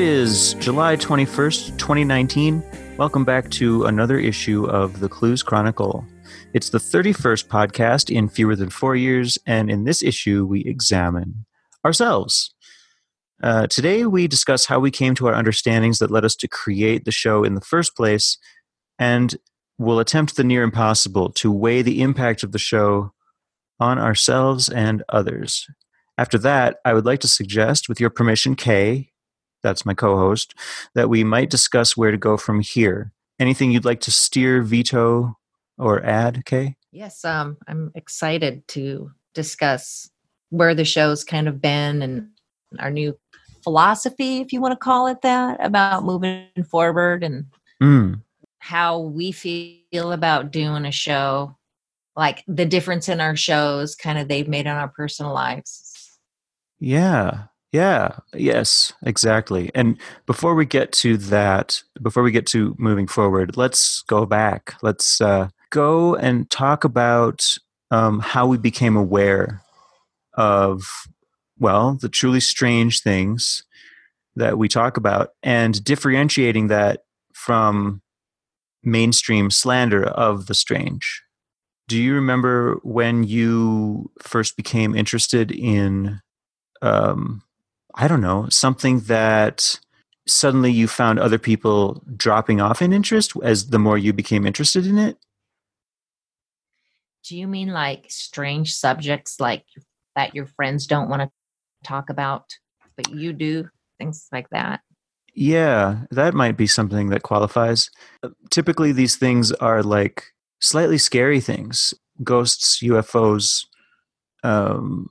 It is July 21st, 2019. Welcome back to another issue of the Clues Chronicle. It's the 31st podcast in fewer than four years, and in this issue, we examine ourselves. Uh, today, we discuss how we came to our understandings that led us to create the show in the first place, and we'll attempt the near impossible to weigh the impact of the show on ourselves and others. After that, I would like to suggest, with your permission, Kay, that's my co host, that we might discuss where to go from here. Anything you'd like to steer, veto, or add, Kay? Yes, um, I'm excited to discuss where the show's kind of been and our new philosophy, if you want to call it that, about moving forward and Mm. how we feel about doing a show, like the difference in our shows, kind of they've made on our personal lives. Yeah. Yeah. Yes, exactly. And before we get to that, before we get to moving forward, let's go back. Let's uh, go and talk about um, how we became aware of, well, the truly strange things that we talk about and differentiating that from mainstream slander of the strange. Do you remember when you first became interested in um, I don't know, something that suddenly you found other people dropping off in interest as the more you became interested in it? Do you mean like strange subjects like that your friends don't want to talk about, but you do? Things like that. Yeah, that might be something that qualifies. Typically, these things are like slightly scary things ghosts, UFOs, um,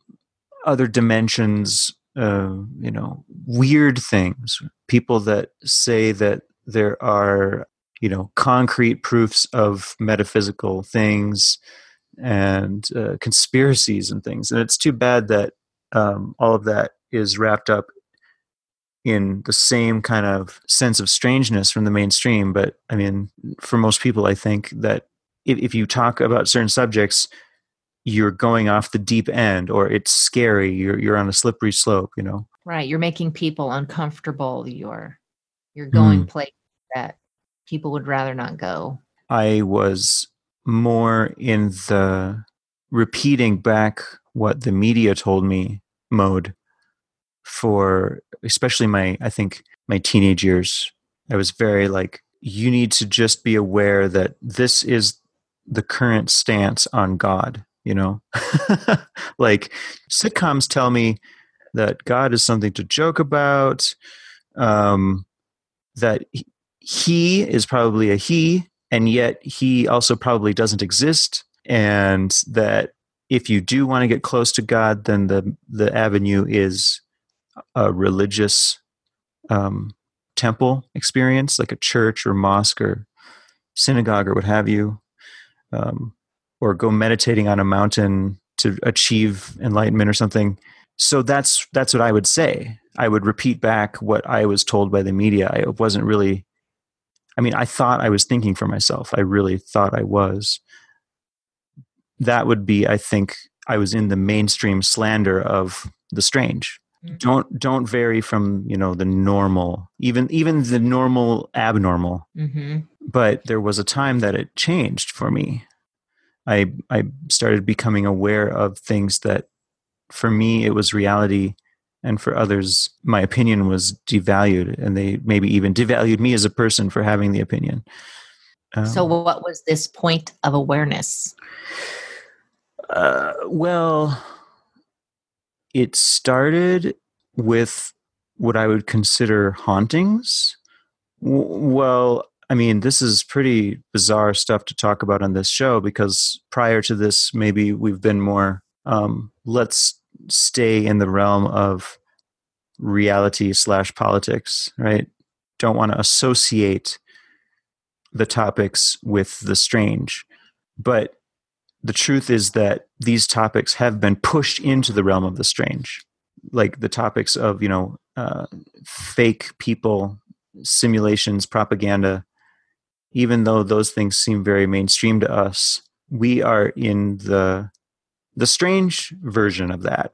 other dimensions, uh, you know, weird things. People that say that there are, you know, concrete proofs of metaphysical things and uh, conspiracies and things. And it's too bad that um, all of that is wrapped up in the same kind of sense of strangeness from the mainstream. But I mean, for most people, I think that if, if you talk about certain subjects, you're going off the deep end or it's scary. You're, you're on a slippery slope, you know? Right. You're making people uncomfortable. You're you're going Mm. places that people would rather not go. I was more in the repeating back what the media told me mode for especially my I think my teenage years. I was very like you need to just be aware that this is the current stance on God, you know? like sitcoms tell me that God is something to joke about, um, that he- is probably a he, and yet he also probably doesn't exist, and that if you do want to get close to God, then the the avenue is a religious um, temple experience, like a church or mosque or synagogue or what have you, um, or go meditating on a mountain to achieve enlightenment or something. So that's that's what I would say. I would repeat back what I was told by the media. I wasn't really. I mean, I thought I was thinking for myself. I really thought I was. That would be, I think, I was in the mainstream slander of the strange Mhm. don't don't vary from you know the normal even even the normal abnormal Mm-hmm. but there was a time that it changed for me i i started becoming aware of things that for me it was reality and for others my opinion was devalued and they maybe even devalued me as a person for having the opinion Um, So, what was this point of awareness? Uh, well, it started with what I would consider hauntings. W- Well, I mean, this is pretty bizarre stuff to talk about on this show because prior to this, maybe we've been more, um, let's stay in the realm of reality slash politics, right? Don't want to associate the topics with the strange. But the truth is that these topics have been pushed into the realm of the strange like the topics of you know uh, fake people simulations propaganda even though those things seem very mainstream to us we are in the the strange version of that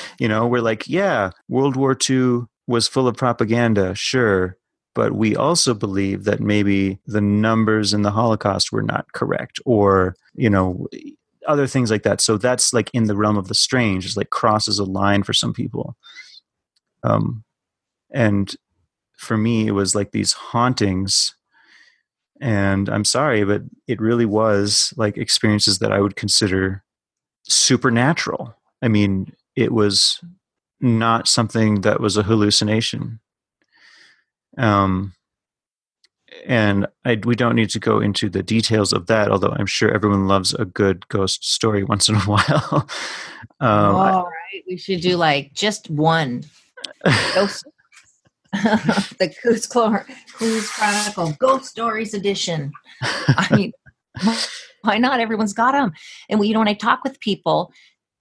you know we're like yeah world war ii was full of propaganda, sure, but we also believe that maybe the numbers in the Holocaust were not correct, or you know, other things like that. So that's like in the realm of the strange. It's like crosses a line for some people. Um, and for me, it was like these hauntings. And I'm sorry, but it really was like experiences that I would consider supernatural. I mean, it was not something that was a hallucination. Um, and I, we don't need to go into the details of that, although I'm sure everyone loves a good ghost story once in a while. um, All right, we should do like just one ghost. the Coos, Clues Chronicle Ghost Stories Edition. I mean, why not? Everyone's got them. And we, you know, when I talk with people,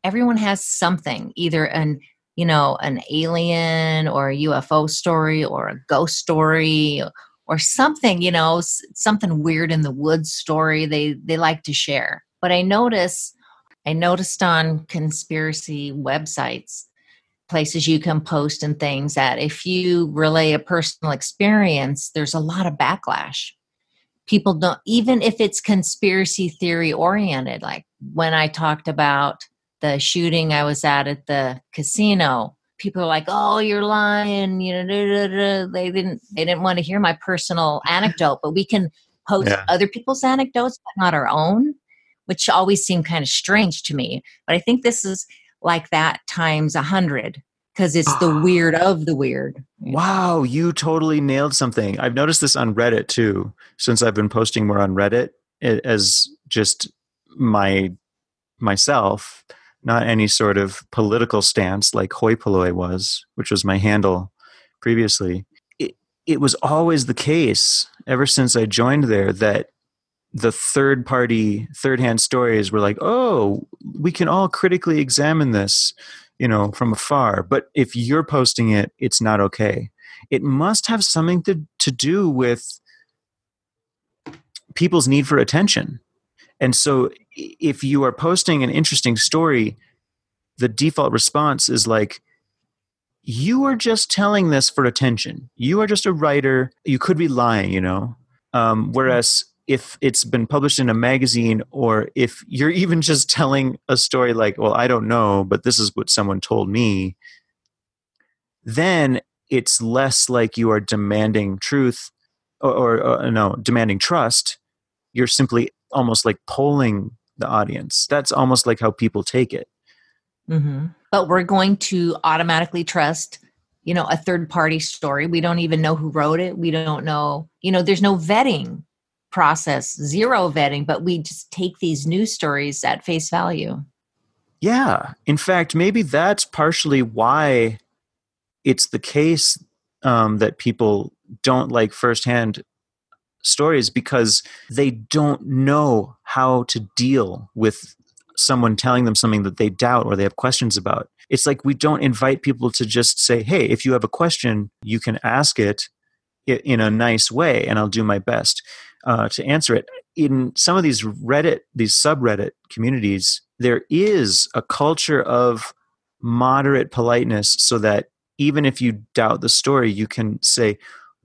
everyone has something, either an you know an alien or a UFO story or a ghost story or something you know something weird in the woods story they they like to share but i notice i noticed on conspiracy websites places you can post and things that if you relay a personal experience there's a lot of backlash people don't even if it's conspiracy theory oriented like when i talked about the shooting i was at at the casino people are like, "Oh, you're lying," you know. Da, da, da. They didn't they didn't want to hear my personal anecdote, but we can post yeah. other people's anecdotes, but not our own, which always seemed kind of strange to me. But I think this is like that times a hundred because it's the ah. weird of the weird. Wow, you totally nailed something. I've noticed this on Reddit too, since I've been posting more on Reddit as just my myself not any sort of political stance like hoi polloi was, which was my handle previously. It, it was always the case ever since I joined there that the third party, third hand stories were like, oh, we can all critically examine this, you know, from afar. But if you're posting it, it's not okay. It must have something to, to do with people's need for attention and so if you are posting an interesting story, the default response is like, you are just telling this for attention. You are just a writer. You could be lying, you know? Um, whereas if it's been published in a magazine or if you're even just telling a story like, well, I don't know, but this is what someone told me, then it's less like you are demanding truth or, or, or no, demanding trust. You're simply almost like polling the audience. That's almost like how people take it. Mm-hmm. But we're going to automatically trust, you know, a third party story. We don't even know who wrote it. We don't know, you know, there's no vetting process, zero vetting, but we just take these news stories at face value. Yeah. In fact, maybe that's partially why it's the case um, that people don't like firsthand stories because they don't know how to deal with someone telling them something that they doubt or they have questions about. It's like we don't invite people to just say, hey, if you have a question, you can ask it in a nice way and I'll do my best uh, to answer it. In some of these Reddit, these subreddit communities, there is a culture of moderate politeness so that even if you doubt the story, you can say,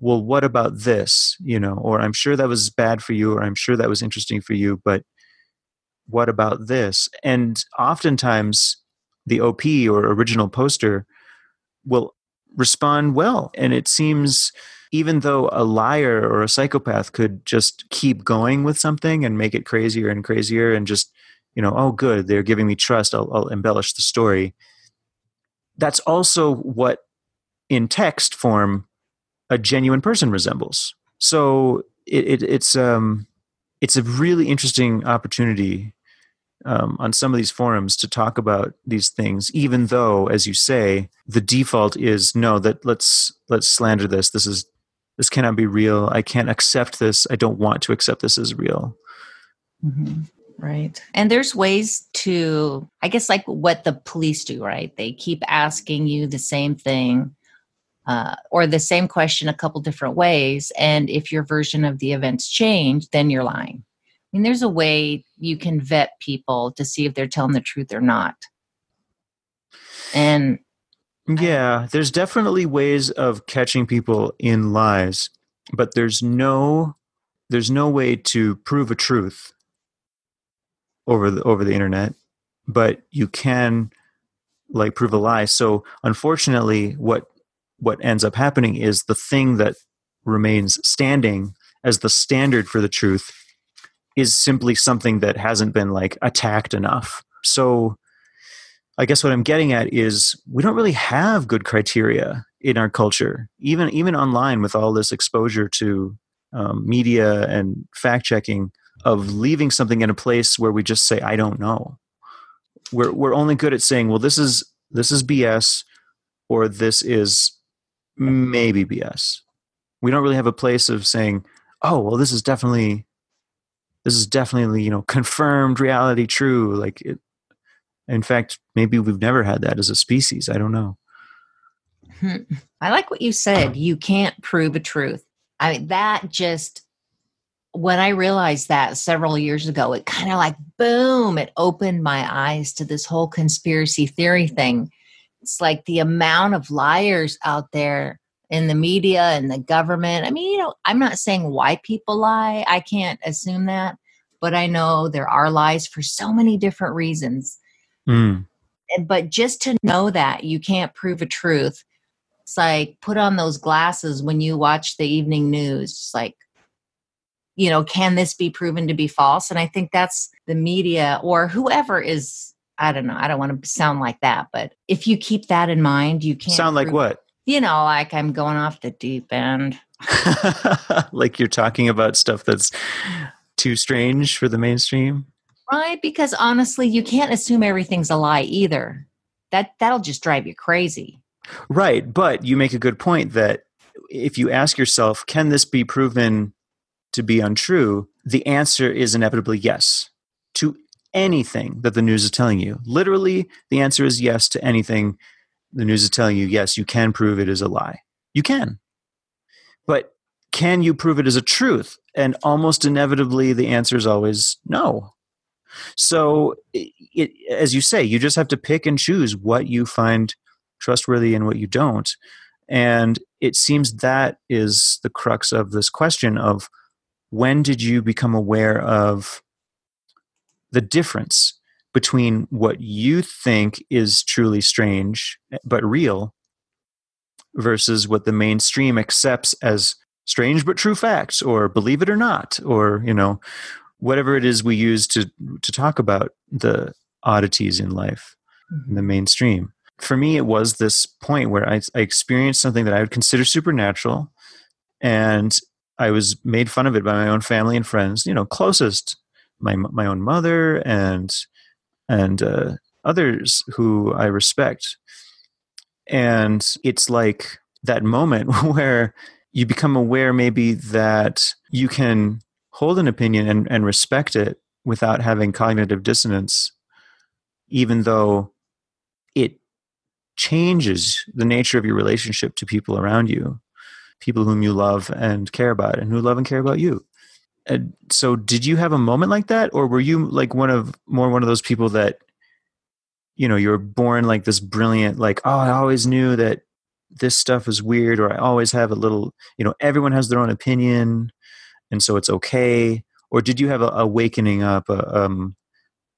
well what about this you know or i'm sure that was bad for you or i'm sure that was interesting for you but what about this and oftentimes the op or original poster will respond well and it seems even though a liar or a psychopath could just keep going with something and make it crazier and crazier and just you know oh good they're giving me trust i'll, I'll embellish the story that's also what in text form a genuine person resembles. So it, it, it's um, it's a really interesting opportunity um, on some of these forums to talk about these things, even though, as you say, the default is no. That let's let's slander this. This is this cannot be real. I can't accept this. I don't want to accept this as real. Mm-hmm. Right. And there's ways to, I guess, like what the police do, right? They keep asking you the same thing uh, or the same question a couple different ways. And if your version of the events change, then you're lying. I mean, there's a way you can vet people to see if they're telling the truth or not. And Yeah, um, there's definitely ways of catching people in lies, but there's no there's no way to prove a truth over the over the internet, but you can like prove a lie. So unfortunately, what what ends up happening is the thing that remains standing as the standard for the truth is simply something that hasn't been like attacked enough. So I guess what I'm getting at is we don't really have good criteria in our culture, even even online with all this exposure to um, media and fact checking of leaving something in a place where we just say I don't know. We're we're only good at saying, well, this is this is BS, or this is maybe BS. We don't really have a place of saying, oh, well, this is definitely this is definitely you know confirmed reality true. Like it, in fact, maybe we've never had that as a species. I don't know. Hmm. I like what you said. You can't prove a truth. I mean, that just, when I realized that several years ago, it kind of like boom, it opened my eyes to this whole conspiracy theory thing. It's like the amount of liars out there in the media and the government. I mean, you know, I'm not saying why people lie, I can't assume that, but I know there are lies for so many different reasons. Mm. But just to know that you can't prove a truth it's like put on those glasses when you watch the evening news. It's like, you know, can this be proven to be false? And I think that's the media or whoever is, I don't know, I don't want to sound like that, but if you keep that in mind, you can't sound like prove, what? You know, like I'm going off the deep end. like you're talking about stuff that's too strange for the mainstream. Right, because honestly, you can't assume everything's a lie either. That that'll just drive you crazy. Right. But you make a good point that if you ask yourself, can this be proven to be untrue? The answer is inevitably yes to anything that the news is telling you. Literally, the answer is yes to anything the news is telling you. Yes, you can prove it is a lie. You can. But can you prove it as a truth? And almost inevitably, the answer is always no. So, it, as you say, you just have to pick and choose what you find trustworthy and what you don't. And it seems that is the crux of this question of when did you become aware of the difference between what you think is truly strange eh, but real versus what the mainstream accepts as strange but true facts or believe it or not or you know whatever it is we use to to talk about the oddities in life in the mm-hmm. mainstream for me, it was this point where I, I experienced something that I would consider supernatural, and I was made fun of it by my own family and friends. You know, closest my my own mother and and uh, others who I respect. And it's like that moment where you become aware, maybe that you can hold an opinion and, and respect it without having cognitive dissonance, even though it changes the nature of your relationship to people around you, people whom you love and care about, and who love and care about you. And so, did you have a moment like that, or were you like one of more one of those people that, you know, you were born like this brilliant, like, oh, I always knew that this stuff is weird, or I always have a little, you know, everyone has their own opinion, and so it's okay. Or did you have a, awakening up, a, um,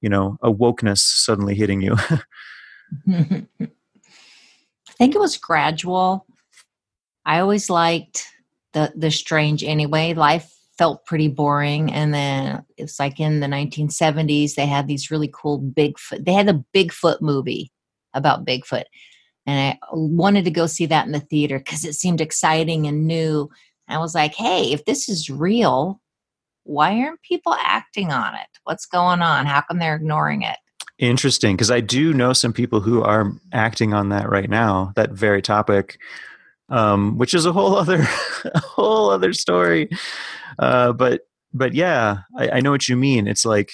you know, a wokeness suddenly hitting you? I think it was gradual. I always liked the the strange anyway. Life felt pretty boring and then it's like in the 1970s they had these really cool Bigfoot. They had a Bigfoot movie about Bigfoot. And I wanted to go see that in the theater cuz it seemed exciting and new. I was like, "Hey, if this is real, why aren't people acting on it? What's going on? How come they're ignoring it?" Interesting, because I do know some people who are acting on that right now. That very topic, um, which is a whole other, a whole other story. Uh, but but yeah, I, I know what you mean. It's like,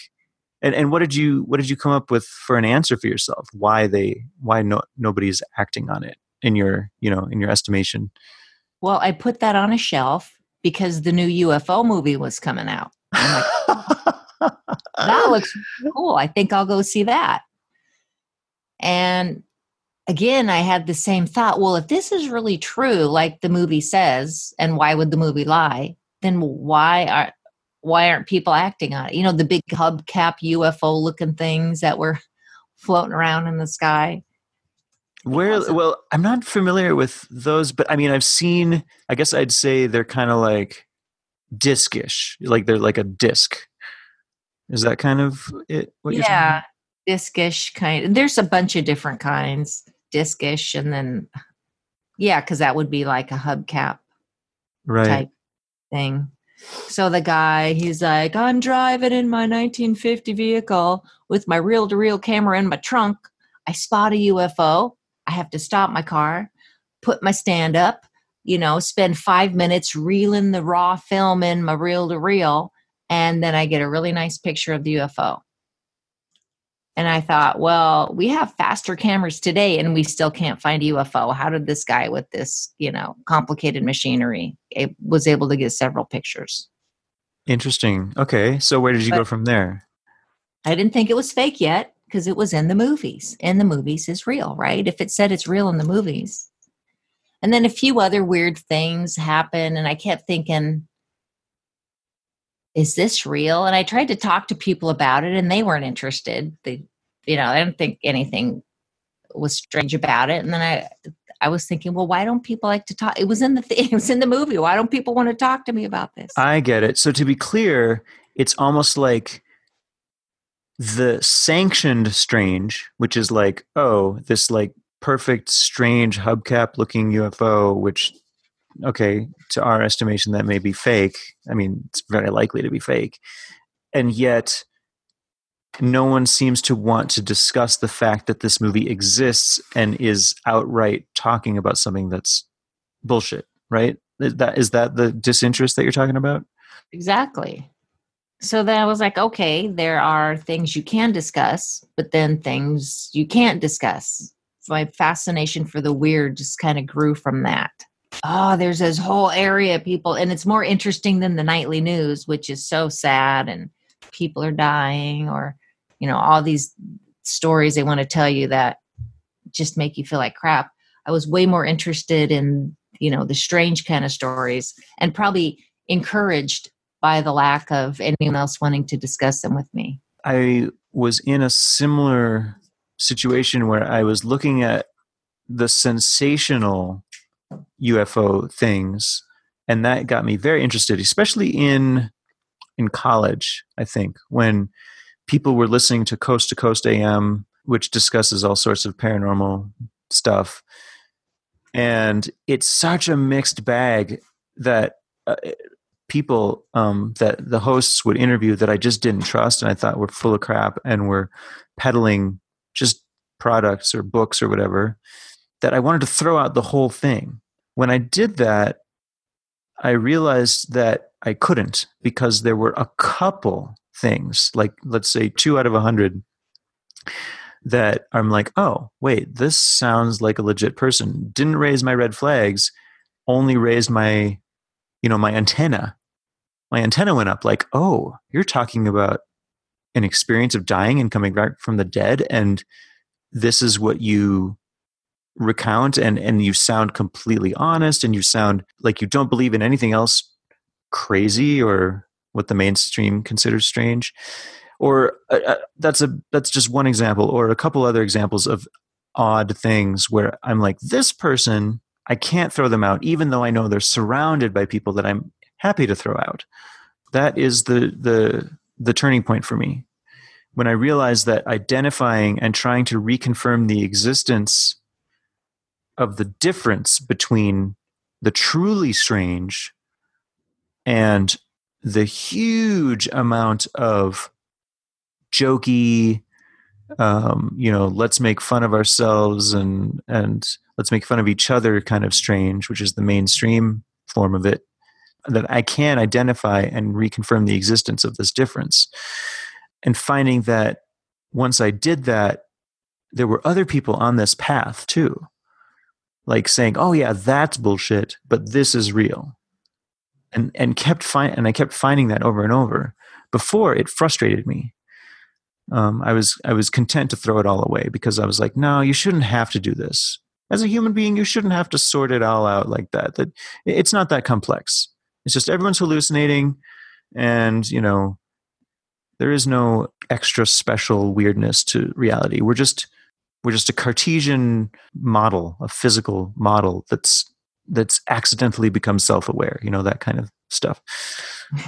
and, and what did you what did you come up with for an answer for yourself? Why they why no nobody's acting on it in your you know in your estimation? Well, I put that on a shelf because the new UFO movie was coming out. that looks cool. I think I'll go see that. And again, I had the same thought. Well, if this is really true, like the movie says, and why would the movie lie? Then why are why aren't people acting on it? You know, the big hubcap UFO looking things that were floating around in the sky. Where well, I'm not familiar with those, but I mean I've seen I guess I'd say they're kind of like discish. Like they're like a disc. Is that kind of it? yeah, discish kind. There's a bunch of different kinds. Discish and then yeah, because that would be like a hubcap right. type thing. So the guy, he's like, I'm driving in my 1950 vehicle with my reel to reel camera in my trunk. I spot a UFO. I have to stop my car, put my stand up, you know, spend five minutes reeling the raw film in my reel to reel, and then I get a really nice picture of the UFO. And I thought, well, we have faster cameras today and we still can't find a UFO. How did this guy with this, you know, complicated machinery it was able to get several pictures? Interesting. Okay. So where did you but go from there? I didn't think it was fake yet because it was in the movies. In the movies is real, right? If it said it's real in the movies. And then a few other weird things happen and I kept thinking, is this real? And I tried to talk to people about it and they weren't interested. They, you know, I didn't think anything was strange about it. And then I, I was thinking, well, why don't people like to talk? It was in the th- it was in the movie. Why don't people want to talk to me about this? I get it. So to be clear, it's almost like the sanctioned strange, which is like, oh, this like perfect strange hubcap looking UFO, which okay, to our estimation, that may be fake. I mean, it's very likely to be fake. And yet, no one seems to want to discuss the fact that this movie exists and is outright talking about something that's bullshit, right? Is that is that the disinterest that you're talking about? Exactly. So then I was like, okay, there are things you can discuss, but then things you can't discuss. My fascination for the weird just kind of grew from that oh, there's this whole area of people, and it's more interesting than the nightly news, which is so sad and people are dying, or, you know, all these stories they want to tell you that just make you feel like crap. I was way more interested in, you know, the strange kind of stories and probably encouraged by the lack of anyone else wanting to discuss them with me. I was in a similar situation where I was looking at the sensational UFO things, and that got me very interested, especially in in college. I think when people were listening to Coast to Coast AM, which discusses all sorts of paranormal stuff, and it's such a mixed bag that. Uh, people um, that the hosts would interview that I just didn't trust and I thought were full of crap and were peddling just products or books or whatever that I wanted to throw out the whole thing when I did that, I realized that I couldn't because there were a couple things, like let's say two out of a hundred, that I'm like, oh, wait, this sounds like a legit person. Didn't raise my red flags, only raised my, you know, my antenna. My antenna went up like, oh, you're talking about an experience of dying and coming back from the dead, and this is what you recount and and you sound completely honest and you sound like you don't believe in anything else crazy or what the mainstream considers strange. Or uh, uh, that's a that's just one example or a couple other examples of odd things where i'm like this person i can't throw them out even though i know they're surrounded by people that i'm happy to throw out. That is the the the turning point for me. When i realized that identifying and trying to reconfirm the existence of the difference between the truly strange and the huge amount of jokey um, you know let's make fun of ourselves and and let's make fun of each other kind of strange which is the mainstream form of it that i can identify and reconfirm the existence of this difference and finding that once i did that there were other people on this path too like saying, "Oh yeah, that's bullshit, but this is real," and and kept find and I kept finding that over and over. Before it frustrated me. um, I was I was content to throw it all away because I was like, no, you shouldn't have to do this. As a human being, you shouldn't have to sort it all out like that. That it's not that complex. It's just everyone's hallucinating, and you know, there is no extra special weirdness to reality. We're just we're just a Cartesian model, a physical model that's that's accidentally become self-aware. You know that kind of stuff.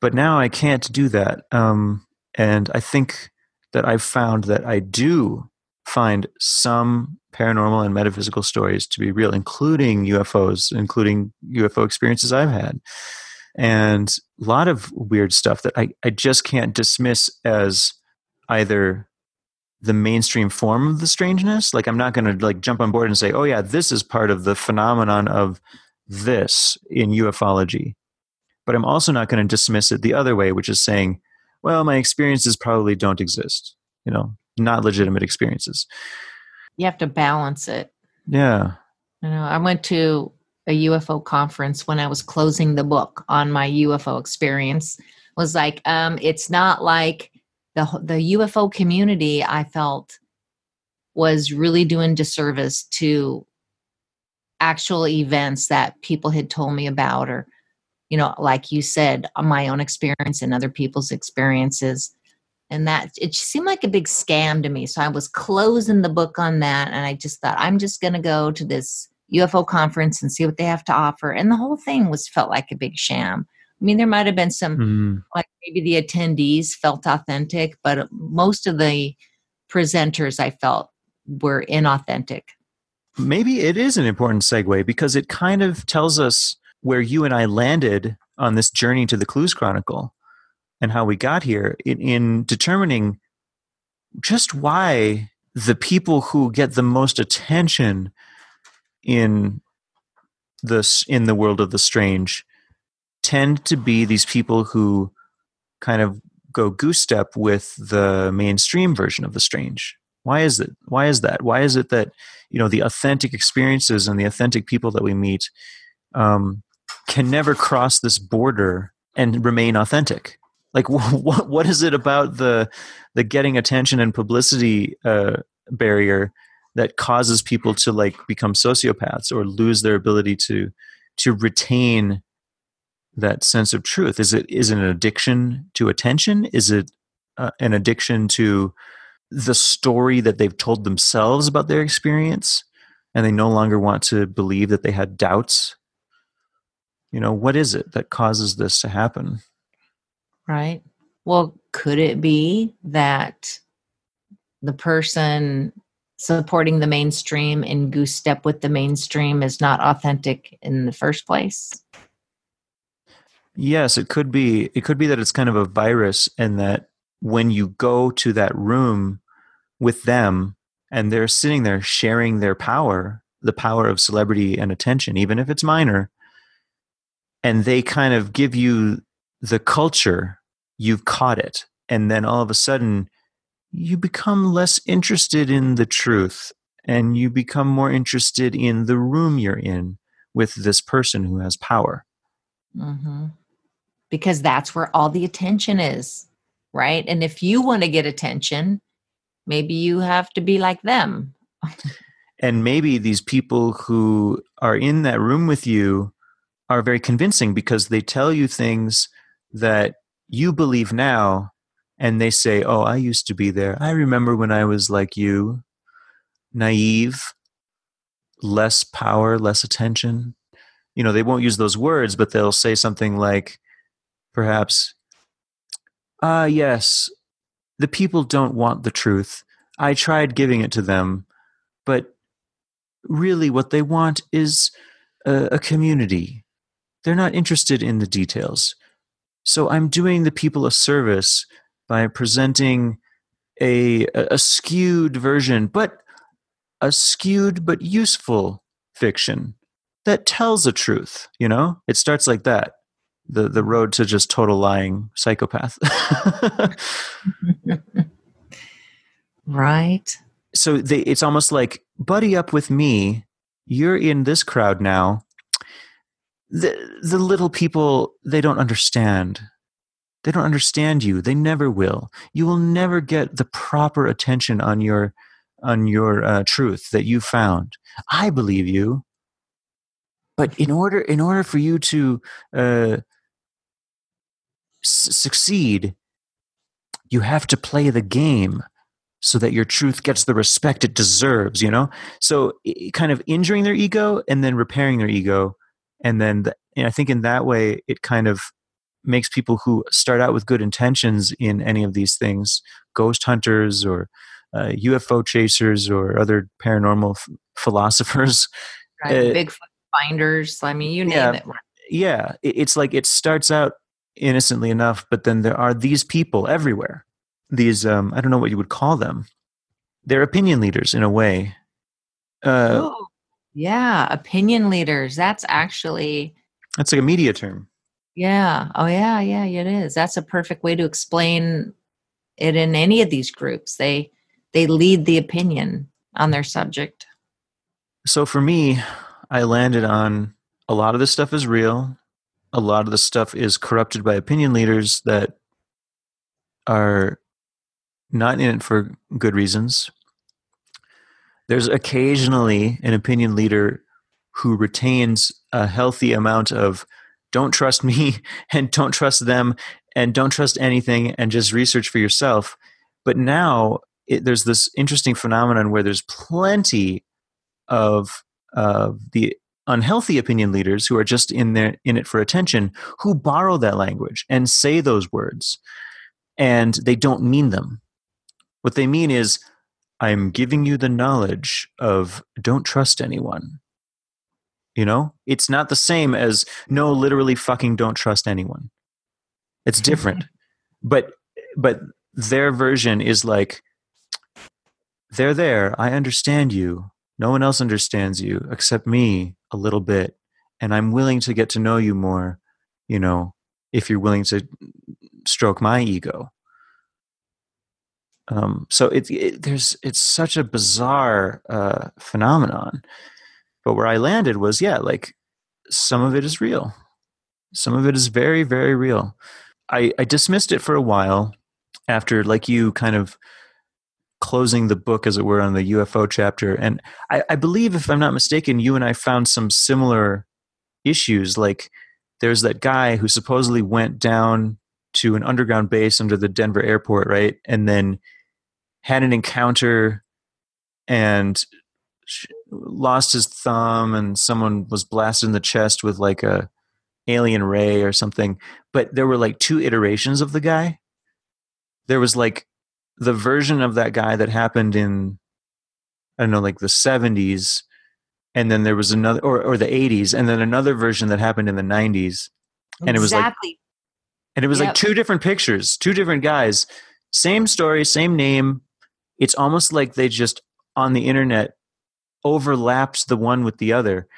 but now I can't do that. Um, and I think that I've found that I do find some paranormal and metaphysical stories to be real, including UFOs, including UFO experiences I've had. And a lot of weird stuff that I, I just can't dismiss as either the mainstream form of the strangeness. Like I'm not going to like jump on board and say, "Oh yeah, this is part of the phenomenon of this in ufology." But I'm also not going to dismiss it the other way, which is saying, well, my experiences probably don't exist, you know, not legitimate experiences. You have to balance it. Yeah. You know, I went to a UFO conference when I was closing the book on my UFO experience. Was like, um, it's not like the the UFO community. I felt was really doing disservice to actual events that people had told me about or you know, like you said, my own experience and other people's experiences. And that it seemed like a big scam to me. So I was closing the book on that. And I just thought, I'm just going to go to this UFO conference and see what they have to offer. And the whole thing was felt like a big sham. I mean, there might have been some, mm. like maybe the attendees felt authentic, but most of the presenters I felt were inauthentic. Maybe it is an important segue because it kind of tells us where you and I landed on this journey to the Clues Chronicle and how we got here in, in determining just why the people who get the most attention in this in the world of the strange tend to be these people who kind of go goose step with the mainstream version of the strange. Why is it why is that? Why is it that you know the authentic experiences and the authentic people that we meet um, can never cross this border and remain authentic like what what is it about the the getting attention and publicity uh, barrier that causes people to like become sociopaths or lose their ability to to retain that sense of truth? Is it is it an addiction to attention? Is it uh, an addiction to the story that they've told themselves about their experience and they no longer want to believe that they had doubts? You know what is it that causes this to happen right? Well could it be that the person supporting the mainstream and goose step with the mainstream is not authentic in the first place? Yes it could be. It could be that it's kind of a virus and that when you go to that room with them and they're sitting there sharing their power the power of celebrity and attention even if it's minor and they kind of give you the culture, you've caught it. And then all of a sudden, you become less interested in the truth and you become more interested in the room you're in with this person who has power. Mm-hmm. Because that's where all the attention is, right? And if you want to get attention, maybe you have to be like them. and maybe these people who are in that room with you are very convincing because they tell you things that you believe now and they say, Oh, I used to be there. I remember when I was like you, naive, less power, less attention. You know, they won't use those words, but they'll say something like, perhaps, Ah, yes, the people don't want the truth. I tried giving it to them, but really what they want is a, a community they're not interested in the details. So I'm doing the people a service by presenting a, a skewed version, but a skewed but useful fiction that tells a truth. You know, it starts like that. The the road to just total lying psychopath. right. So they, it's almost like buddy up with me. You're in this crowd now the the little people they don't understand They don't understand you. They never will. You will never get the proper attention on your on your uh, truth that you found. I believe you, but in order in order for you to uh, succeed, you have to play the game so that your truth gets the respect it deserves. You know, so kind of injuring their ego and then repairing their ego, and then the, and I think in that way it kind of makes people who start out with good intentions in any of these things, ghost hunters or uh, UFO chasers or other paranormal f- philosophers, right? Bigfoot finders. I mean, you name yeah, it. Yeah, it's like it starts out innocently enough, but then there are these people everywhere. These, um, I don't know what you would call them. They're opinion leaders in a way. Uh, oh, yeah, opinion leaders. That's actually. That's like a media term. Yeah. Oh, yeah. Yeah. It is. That's a perfect way to explain it in any of these groups. They they lead the opinion on their subject. So for me, I landed on a lot of this stuff is real. A lot of the stuff is corrupted by opinion leaders that are not in it for good reasons. There's occasionally an opinion leader who retains a healthy amount of don't trust me and don't trust them and don't trust anything and just research for yourself. But now it, there's this interesting phenomenon where there's plenty of uh, the unhealthy opinion leaders who are just in there in it for attention who borrow that language and say those words and they don't mean them what they mean is i'm giving you the knowledge of don't trust anyone you know, it's not the same as no, literally fucking don't trust anyone. It's different. but but their version is like they're there. I understand you. No one else understands you except me a little bit. And I'm willing to get to know you more, you know, if you're willing to stroke my ego. Um, so it, it, there's it's such a bizarre uh, phenomenon but where I landed was, yeah, like some of it is real. Some of it is very, very real. I, I dismissed it for a while after, like you, kind of closing the book, as it were, on the UFO chapter. And I, I believe, if I'm not mistaken, you and I found some similar issues. Like there's that guy who supposedly went down to an underground base under the Denver airport, right? And then had an encounter and lost his thumb and someone was blasted in the chest with like a alien ray or something but there were like two iterations of the guy there was like the version of that guy that happened in i don't know like the 70s and then there was another or, or the 80s and then another version that happened in the 90s and exactly. it was like and it was yep. like two different pictures two different guys same story same name it's almost like they just on the internet overlaps the one with the other.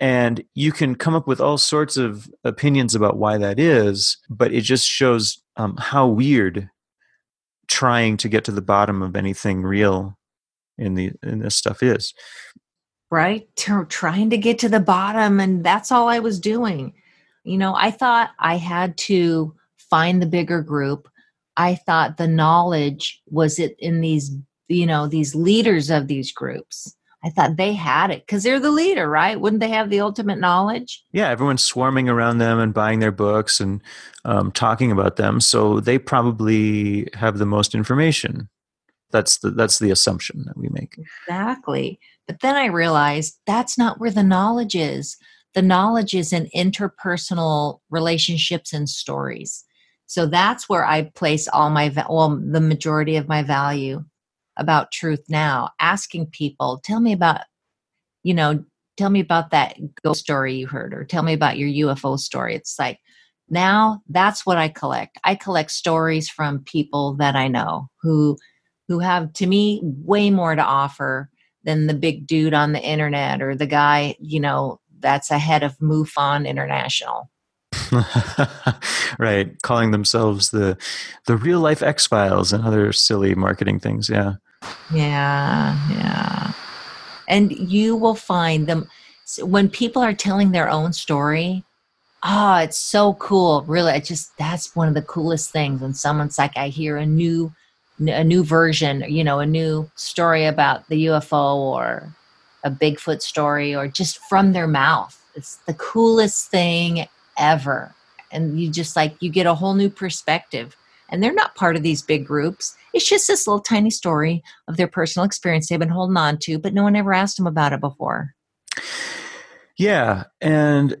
And you can come up with all sorts of opinions about why that is but it just shows um, how weird trying to get to the bottom of anything real in the in this stuff is. Right? Trying to get to the bottom and that's all i was doing. You know i thought i had to find the bigger group i thought the knowledge was it in these you know these leaders of these groups I thought they had it because they're the leader, right? Wouldn't they have the ultimate knowledge? Yeah, everyone's swarming around them and buying their books and um, talking about them, so they probably have the most information. That's the that's the assumption that we make. Exactly, but then I realized that's not where the knowledge is. The knowledge is in interpersonal relationships and stories. So that's where I place all my well, the majority of my value about truth now, asking people, tell me about, you know, tell me about that ghost story you heard, or tell me about your UFO story. It's like now that's what I collect. I collect stories from people that I know who who have to me way more to offer than the big dude on the internet or the guy, you know, that's ahead of MUFON International. right, calling themselves the the real life X Files and other silly marketing things. Yeah, yeah, yeah. And you will find them when people are telling their own story. oh, it's so cool. Really, it just that's one of the coolest things when someone's like, I hear a new a new version, you know, a new story about the UFO or a Bigfoot story or just from their mouth. It's the coolest thing ever. And you just like you get a whole new perspective. And they're not part of these big groups. It's just this little tiny story of their personal experience they've been holding on to, but no one ever asked them about it before. Yeah, and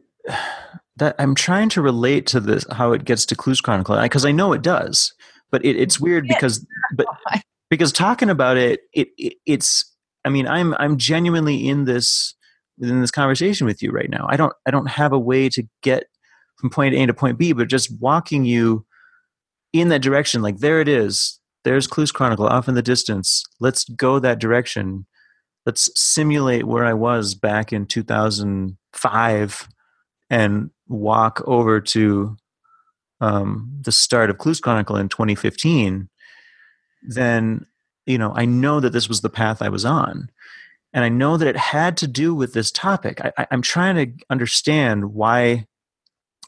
that I'm trying to relate to this how it gets to Clues Chronicle because I know it does, but it, it's weird because but because talking about it, it, it it's I mean I'm I'm genuinely in this within this conversation with you right now. I don't I don't have a way to get from point A to point B, but just walking you in that direction. Like there it is. There's Clues Chronicle off in the distance. Let's go that direction. Let's simulate where I was back in 2005 and walk over to um, the start of Clues Chronicle in 2015, then you know I know that this was the path I was on, and I know that it had to do with this topic. I, I'm trying to understand why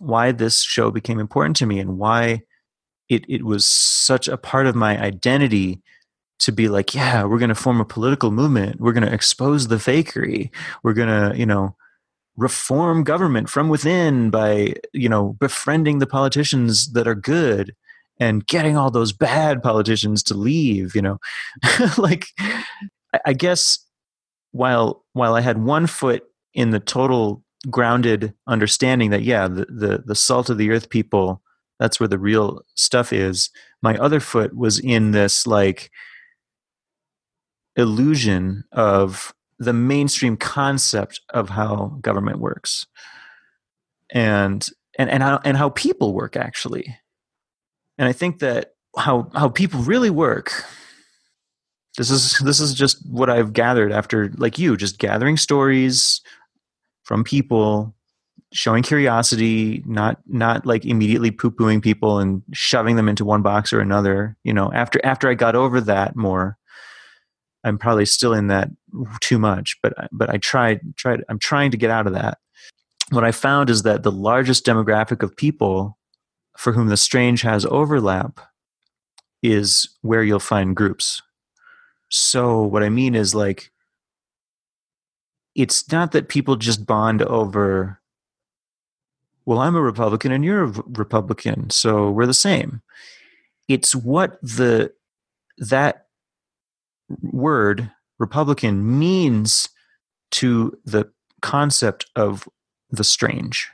why this show became important to me and why it it was such a part of my identity to be like, yeah, we're going to form a political movement. We're going to expose the fakery. We're going to, you know, reform government from within by you know befriending the politicians that are good and getting all those bad politicians to leave you know like i guess while while i had one foot in the total grounded understanding that yeah the the, the salt of the earth people that's where the real stuff is. My other foot was in this like illusion of the mainstream concept of how government works. And and and how and how people work actually. And i think that how how people really work this is this is just what i've gathered after like you just gathering stories from people showing curiosity not not like immediately poo-pooing people and shoving them into one box or another you know after after i got over that more I'm probably still in that too much, but but I tried tried I'm trying to get out of that. What I found is that the largest demographic of people for whom the strange has overlap is where you'll find groups. So what I mean is like it's not that people just bond over well i'm a republican and you're a republican so we're the same it's what the that word Republican means to the concept of the strange.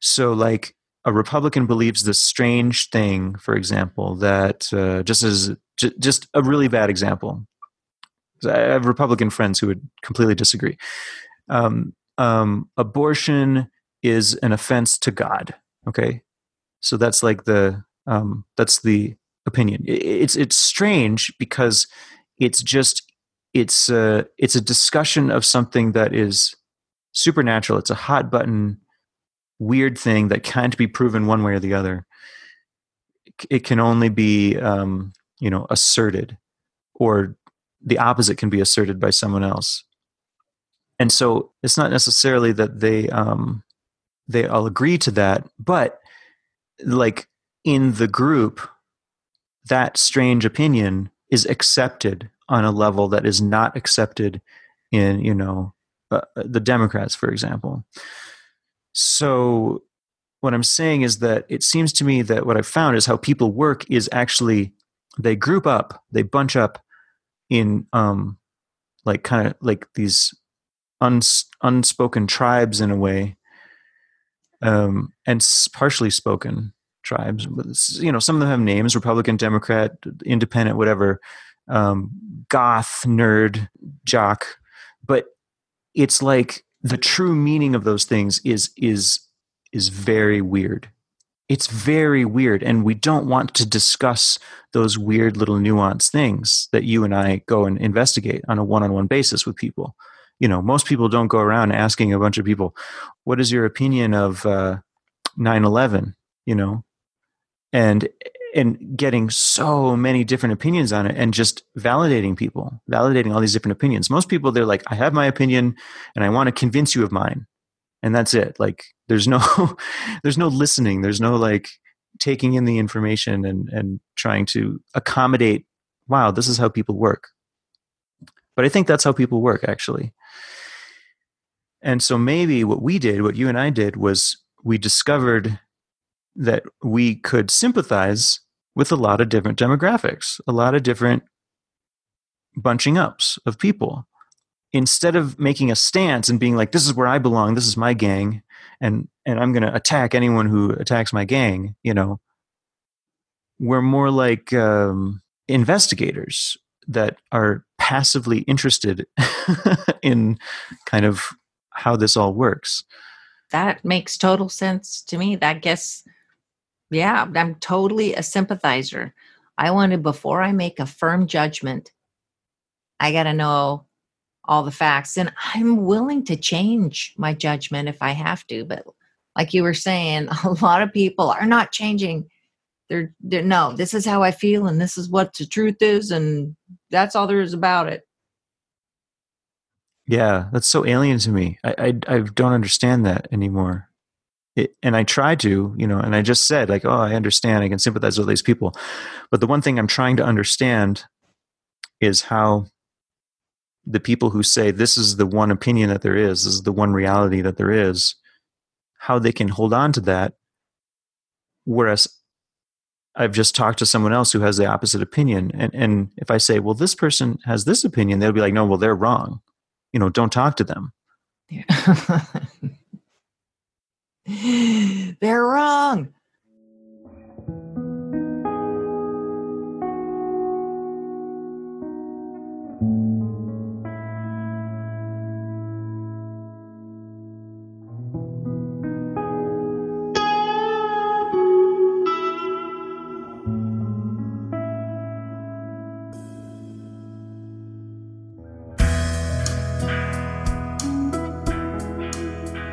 So, like, a Republican believes this strange thing, for example, that uh, just as just a really bad example. I have Republican friends who would completely disagree. Um, um, abortion is an offense to God. Okay, so that's like the um, that's the opinion. It's it's strange because it's just it's a, it's a discussion of something that is supernatural. It's a hot button weird thing that can't be proven one way or the other. It can only be um, you know asserted, or the opposite can be asserted by someone else. And so it's not necessarily that they um, they all agree to that, but like in the group that strange opinion is accepted on a level that is not accepted in you know uh, uh, the democrats for example so what i'm saying is that it seems to me that what i've found is how people work is actually they group up they bunch up in um like kind of like these uns, unspoken tribes in a way um and partially spoken tribes. You know, some of them have names: Republican, Democrat, Independent, whatever, um, goth, nerd, jock. But it's like the true meaning of those things is is is very weird. It's very weird, and we don't want to discuss those weird little nuanced things that you and I go and investigate on a one-on-one basis with people. You know, most people don't go around asking a bunch of people, "What is your opinion of uh, 9/11?" You know, and and getting so many different opinions on it and just validating people validating all these different opinions most people they're like i have my opinion and i want to convince you of mine and that's it. Like there's no there's no listening. There's no like taking in the information and and trying to accommodate wow this is how people work. But i think that's how people work actually. And so maybe what we did what you and i did was we discovered that we could sympathize with a lot of different demographics a lot of different bunching ups of people instead of making a stance and being like this is where i belong this is my gang and and i'm going to attack anyone who attacks my gang you know we're more like um, investigators that are passively interested in kind of how this all works. That makes total sense to me. That guess yeah i'm totally a sympathizer. I want to before i make a firm judgment i got to know all the facts and i'm willing to change my judgment if i have to but like you were saying a lot of people are not changing they're, they're no this is how i feel and this is what the truth is and that's all there is about it. Yeah that's so alien to me. I i, I don't understand that anymore. It, and i try to you know and i just said like oh i understand i can sympathize with these people. But the one thing i'm trying to understand is how the people who say this is the one opinion that there is, this is the one reality that there is, how they can hold on to that. Whereas I've just talked to someone else who has the opposite opinion. And, and if I say, well, this person has this opinion, they'll be like, no, well, they're wrong. You know, don't talk to them. Yeah. they're wrong.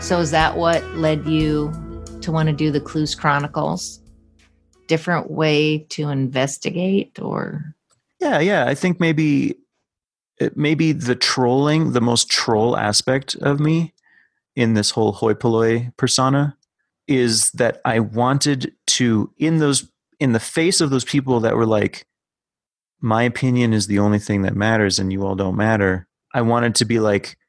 So is that what led you to want to do the Clues Chronicles? Different way to investigate or Yeah, yeah, I think maybe maybe the trolling, the most troll aspect of me in this whole hoi polloi persona is that I wanted to in those in the face of those people that were like my opinion is the only thing that matters and you all don't matter. I wanted to be like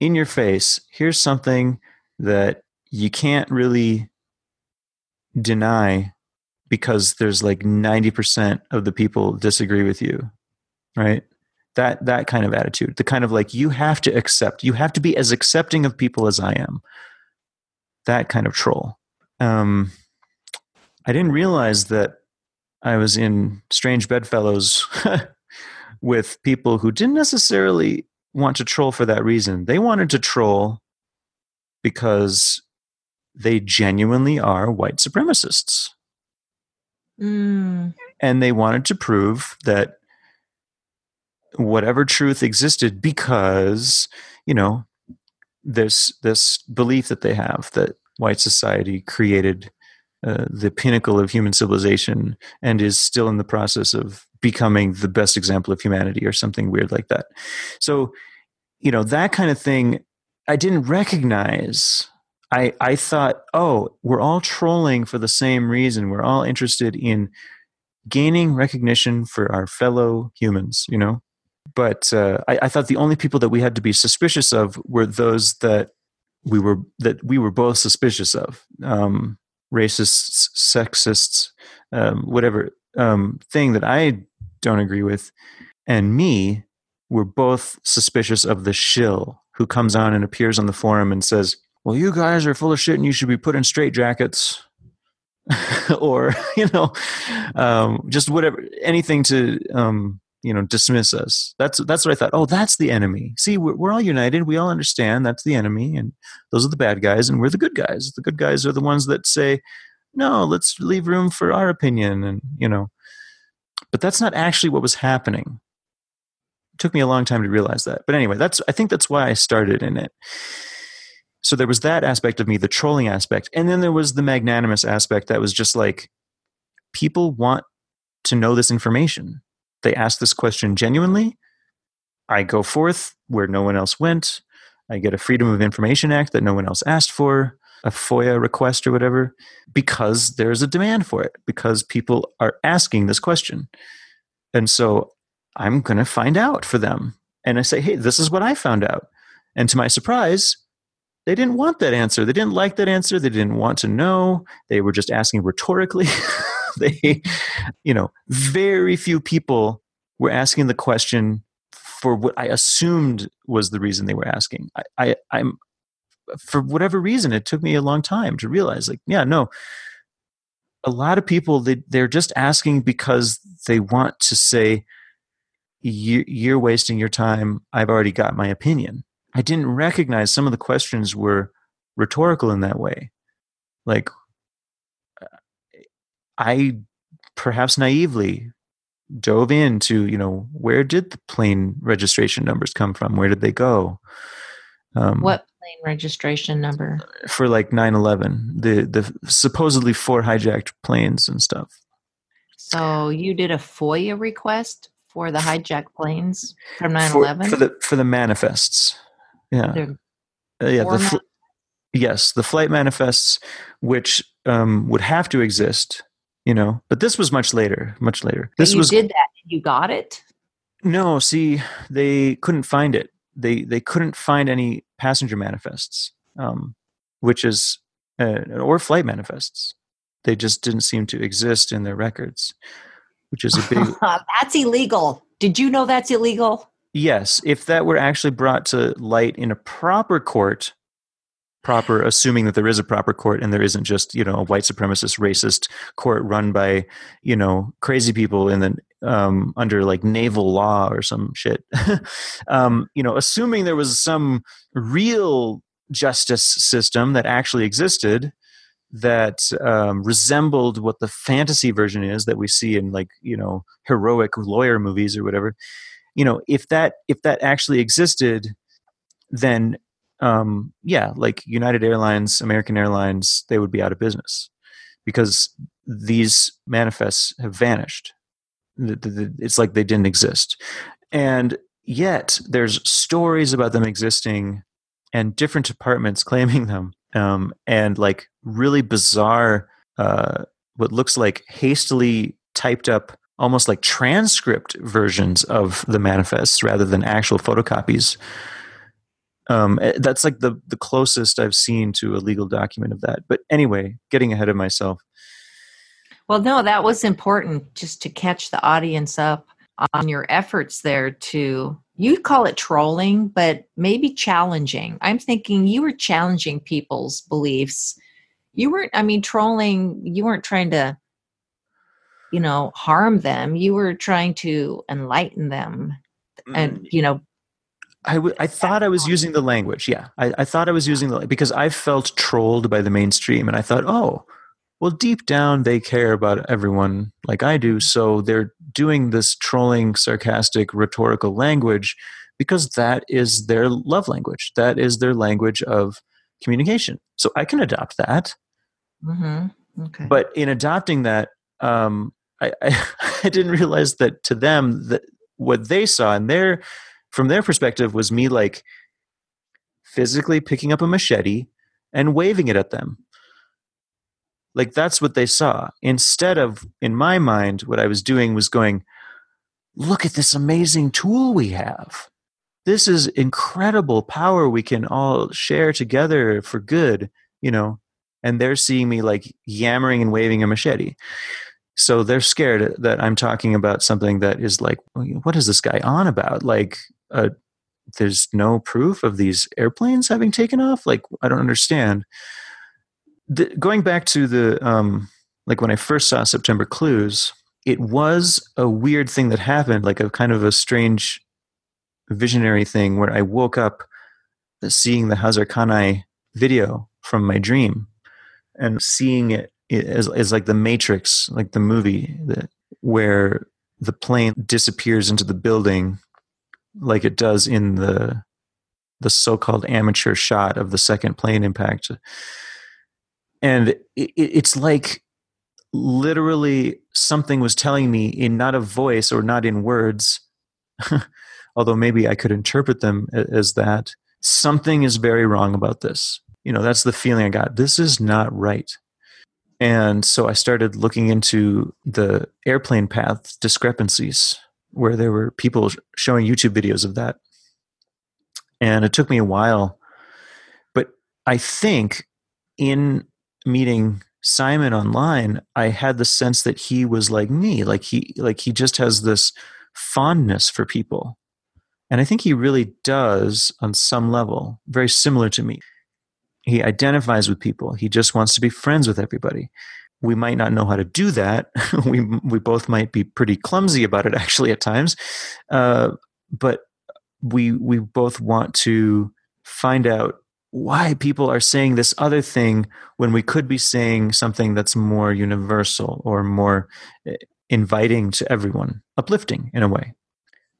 in your face, here's something that you can't really deny because there's like 90% of the people disagree with you right? That that kind of attitude the kind of like you have to accept you have to be as accepting of people as i am that kind of troll. Um i didn't realize that i was in strange bedfellows with people who didn't necessarily want to troll for that reason. They wanted to troll because they genuinely are white supremacists. Mm. And they wanted to prove that whatever truth existed because, you know, there's this belief that they have that white society created uh, the pinnacle of human civilization and is still in the process of becoming the best example of humanity or something weird like that. So, you know, that kind of thing I didn't recognize. I I thought, "Oh, we're all trolling for the same reason. We're all interested in gaining recognition for our fellow humans, you know?" But uh, I, I thought the only people that we had to be suspicious of were those that we were that we were both suspicious of um, racists, sexists, um, whatever um, thing that I don't agree with, and me were both suspicious of the shill who comes on and appears on the forum and says, "Well, you guys are full of shit, and you should be put in straitjackets." or you know um, just whatever anything to um, you know dismiss us. That's that's what i thought oh that's the enemy. See we're, we're, all united. We all understand that's the enemy and those are the bad guys and we're the good guys. The good guys are the ones that say no let's leave room for our opinion and you know. But that's not actually what was happening. It took me a long time to realize that. But anyway that's i think that's why i started in it. So there was that aspect of me the trolling aspect and then there was the magnanimous aspect that was just like people want to know this information they ask this question genuinely. I go forth where no one else went. I get a Freedom of Information Act that no one else asked for, a FOIA request or whatever, because there's a demand for it, because people are asking this question. And so I'm going to find out for them. And I say, hey, this is what I found out. And to my surprise, they didn't want that answer. They didn't like that answer. They didn't want to know. They were just asking rhetorically. they, you know, very few people were asking the question for what I assumed was the reason they were asking. I, I, I'm, for whatever reason, it took me a long time to realize, like, yeah, no, a lot of people they they're just asking because they want to say, you, you're wasting your time. I've already got my opinion. I didn't recognize some of the questions were rhetorical in that way. Like, I perhaps naively dove into, you know, where did the plane registration numbers come from? Where did they go? Um, what plane registration number? For like 9 11, the, the supposedly four hijacked planes and stuff. So you did a FOIA request for the hijacked planes from 9 11? For, the, for the manifests. Yeah. Uh, yeah. The fl- yes, the flight manifests, which um, would have to exist, you know, but this was much later, much later. This you was did that. You got it. No, see, they couldn't find it. They they couldn't find any passenger manifests, um, which is uh, or flight manifests. They just didn't seem to exist in their records, which is a big. that's illegal. Did you know that's illegal? Yes, if that were actually brought to light in a proper court, proper assuming that there is a proper court and there isn't just you know a white supremacist racist court run by you know crazy people in the um, under like naval law or some shit. Um, you know assuming there was some real justice system that actually existed that um, resembled what the fantasy version is that we see in like you know heroic lawyer movies or whatever you know if that if that actually existed then um, yeah like united airlines american airlines they would be out of business because these manifests have vanished it's like they didn't exist and yet there's stories about them existing and different departments claiming them um, and like really bizarre uh, what looks like hastily typed up almost like transcript versions of the manifests rather than actual photocopies. Um, eh, that's like the the closest I've seen to a legal document of that. But anyway, getting ahead of myself. Well, no, that was important just to catch the audience up on your efforts there to you call it trolling, but maybe challenging. I'm thinking you were challenging people's beliefs. You weren't, I mean, trolling, you weren't trying to you know harm them you were trying to enlighten them and mm. you know I, w- I thought I was using the language. Yeah, I, I thought I was using the because I felt trolled by the mainstream, and I thought, oh, well, deep down they care about everyone like I do, so they're doing this trolling, sarcastic, rhetorical language because that is their love language. That is their language of communication. So I can adopt that. Mm-hmm. Okay. But in adopting that, um, I, I, I didn't realize that to them that what they saw and their from their perspective was me like physically picking up a machete and waving it at them. Like that's what they saw. Instead of in my mind what i was doing was going look at this amazing tool we have. This is incredible power we can all share together for good you know? And they're seeing me like yammering and waving a machete. So they're scared that i'm talking about something that is like what is this guy on about? Like uh, there's no proof of these airplanes having taken off? Like i don't understand. The, going back to the um, like when i first saw september clues it was a weird thing that happened like a kind of a strange visionary thing where i woke up seeing the Hezarkhani video from my dream and seeing it is, is like the Matrix, like the movie that where the plane disappears into the building, like it does in the the so-called amateur shot of the second plane impact, and it, it's like literally something was telling me in not a voice or not in words, although maybe I could interpret them as that, something is very wrong about this. You know, that's the feeling I got. This is not right. And so I started looking into the airplane path discrepancies where there were people showing YouTube videos of that. And it took me a while. But I think in meeting Simon online, I had the sense that he was like me, like he like he just has this fondness for people. And I think he really does on some level, very similar to me. He identifies with people. He just wants to be friends with everybody. We might not know how to do that. we we both might be pretty clumsy about it actually at times. Uh, but we we both want to find out why people are saying this other thing when we could be saying something that's more universal or more eh, inviting to everyone, uplifting in a way.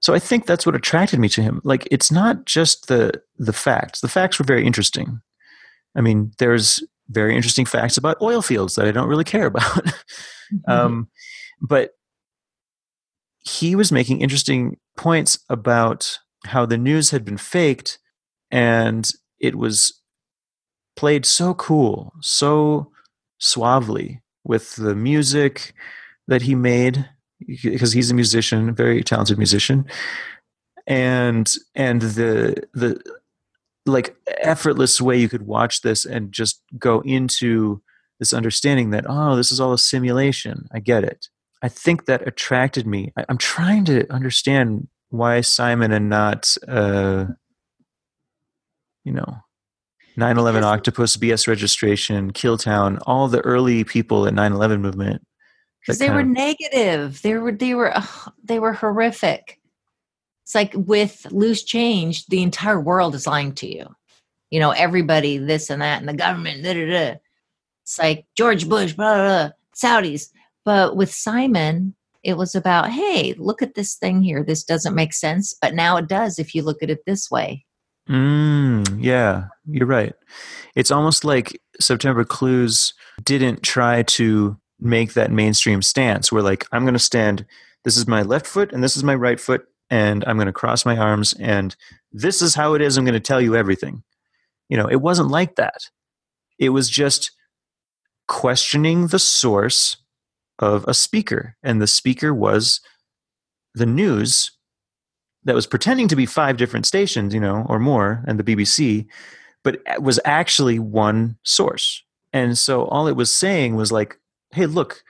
So I think that's what attracted me to him. Like it's not just the the facts. The facts were very interesting. I mean, there's very interesting facts about oil fields that I don't really care about. mm-hmm. um, but he was making interesting points about how the news had been faked and it was played so cool, so suavely with the music that he made because he's a musician, a very talented musician, and and the the like effortless way you could watch this and just go into this understanding that oh this is all a simulation. I get it. I think that attracted me. I, am trying to understand why simon and not uh you know 9-11 octopus bs registration killtown all the early people at 9-11 movement because they were of, negative. They were they were uh, they were horrific it's like with loose change the entire world is lying to you you know everybody this and that and the government da, da, da. it's like george bush blah, blah, blah saudis but with simon it was about hey look at this thing here this doesn't make sense but now it does if you look at it this way Mm, yeah, you're right. It's almost like September Clues didn't try to make that mainstream stance where, like, I'm going to stand, this is my left foot and this is my right foot, and I'm going to cross my arms, and this is how it is. I'm going to tell you everything. You know, it wasn't like that. It was just questioning the source of a speaker, and the speaker was the news that was pretending to be five different stations, you know, or more, and the BBC, but was actually one source. And so all it was saying was like, hey, look,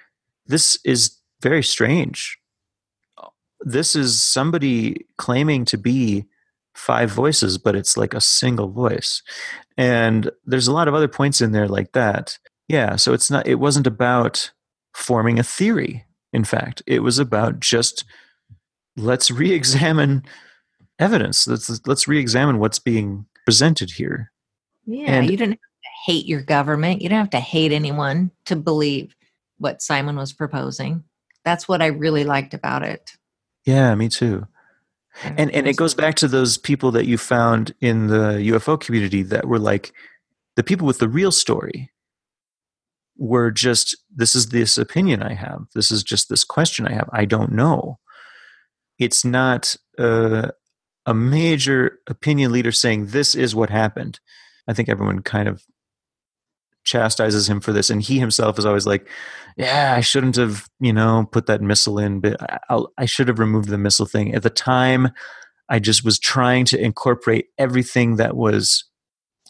this is very strange. This is somebody claiming to be five voices, but it's like a single voice. And there's a lot of other points in there like that. Yeah, so it's not it wasn't about forming a theory. In fact, it was about just let's re-examine evidence. Let's let's re-examine what's being presented here. Yeah, and, you to hate your government. You don't have to hate anyone to believe what Simon was proposing. That's what I really liked about it. Yeah, me too. And and it goes back to those people that you found in the UFO community that were like the people with the real story were just this is this opinion I have. This is just this question I have. I don't know it's not a, a major opinion leader saying this is what happened. I think everyone kind of chastises him for this, and he himself is always like, "Yeah, I shouldn't have, you know, put that missile in, but I'll, I should have removed the missile thing." At the time, I just was trying to incorporate everything that was,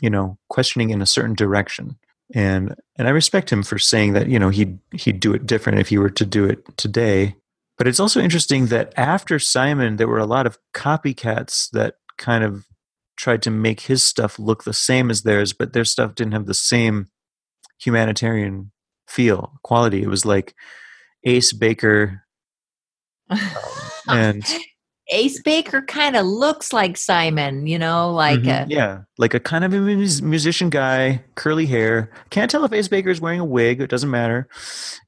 you know, questioning in a certain direction, and and I respect him for saying that. You know, he'd he'd do it different if he were to do it today. But it's also interesting that after Simon, there were a lot of copycats that kind of tried to make his stuff look the same as theirs, but their stuff didn't have the same humanitarian feel, quality. It was like Ace Baker. Um, and Ace Baker kind of looks like Simon, you know, like mm-hmm, a, yeah, like a kind of a musician guy, curly hair. Can't tell if Ace Baker is wearing a wig. It doesn't matter.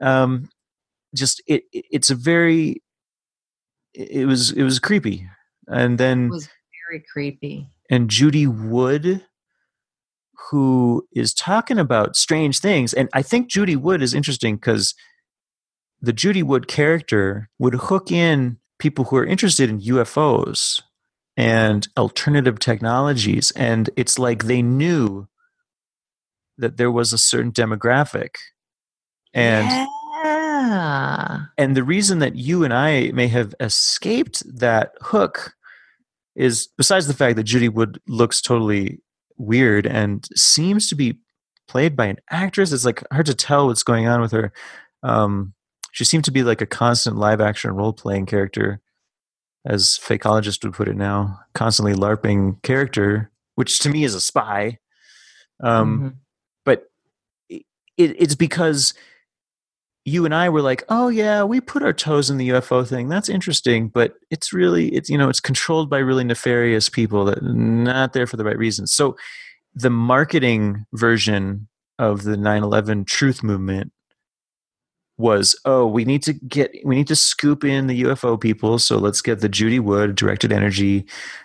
Um, just it, it's a very it was it was creepy and then it was very creepy and judy wood who is talking about strange things and i think judy wood is interesting because the judy wood character would hook in people who are interested in ufos and alternative technologies. And it's like they knew that there was a certain demographic. And yeah. and the reason that you and I may have escaped that hook is besides the fact that Judy Wood looks totally weird and seems to be played by an actress. It's like hard to tell what's going on with her. Um, she seemed to be like a constant live action role playing character, as fakeologist would put it now, constantly LARPing character, which to me is a spy. Um, mm-hmm. But it, it's because you and I were like, oh yeah, we put our toes in the UFO thing. That's interesting, but it's really it's you know it's controlled by really nefarious people that not there for the right reasons. So the marketing version of the 9/11 truth movement was oh we need to get we need to scoop in the UFO people so let's get the Judy Wood directed energy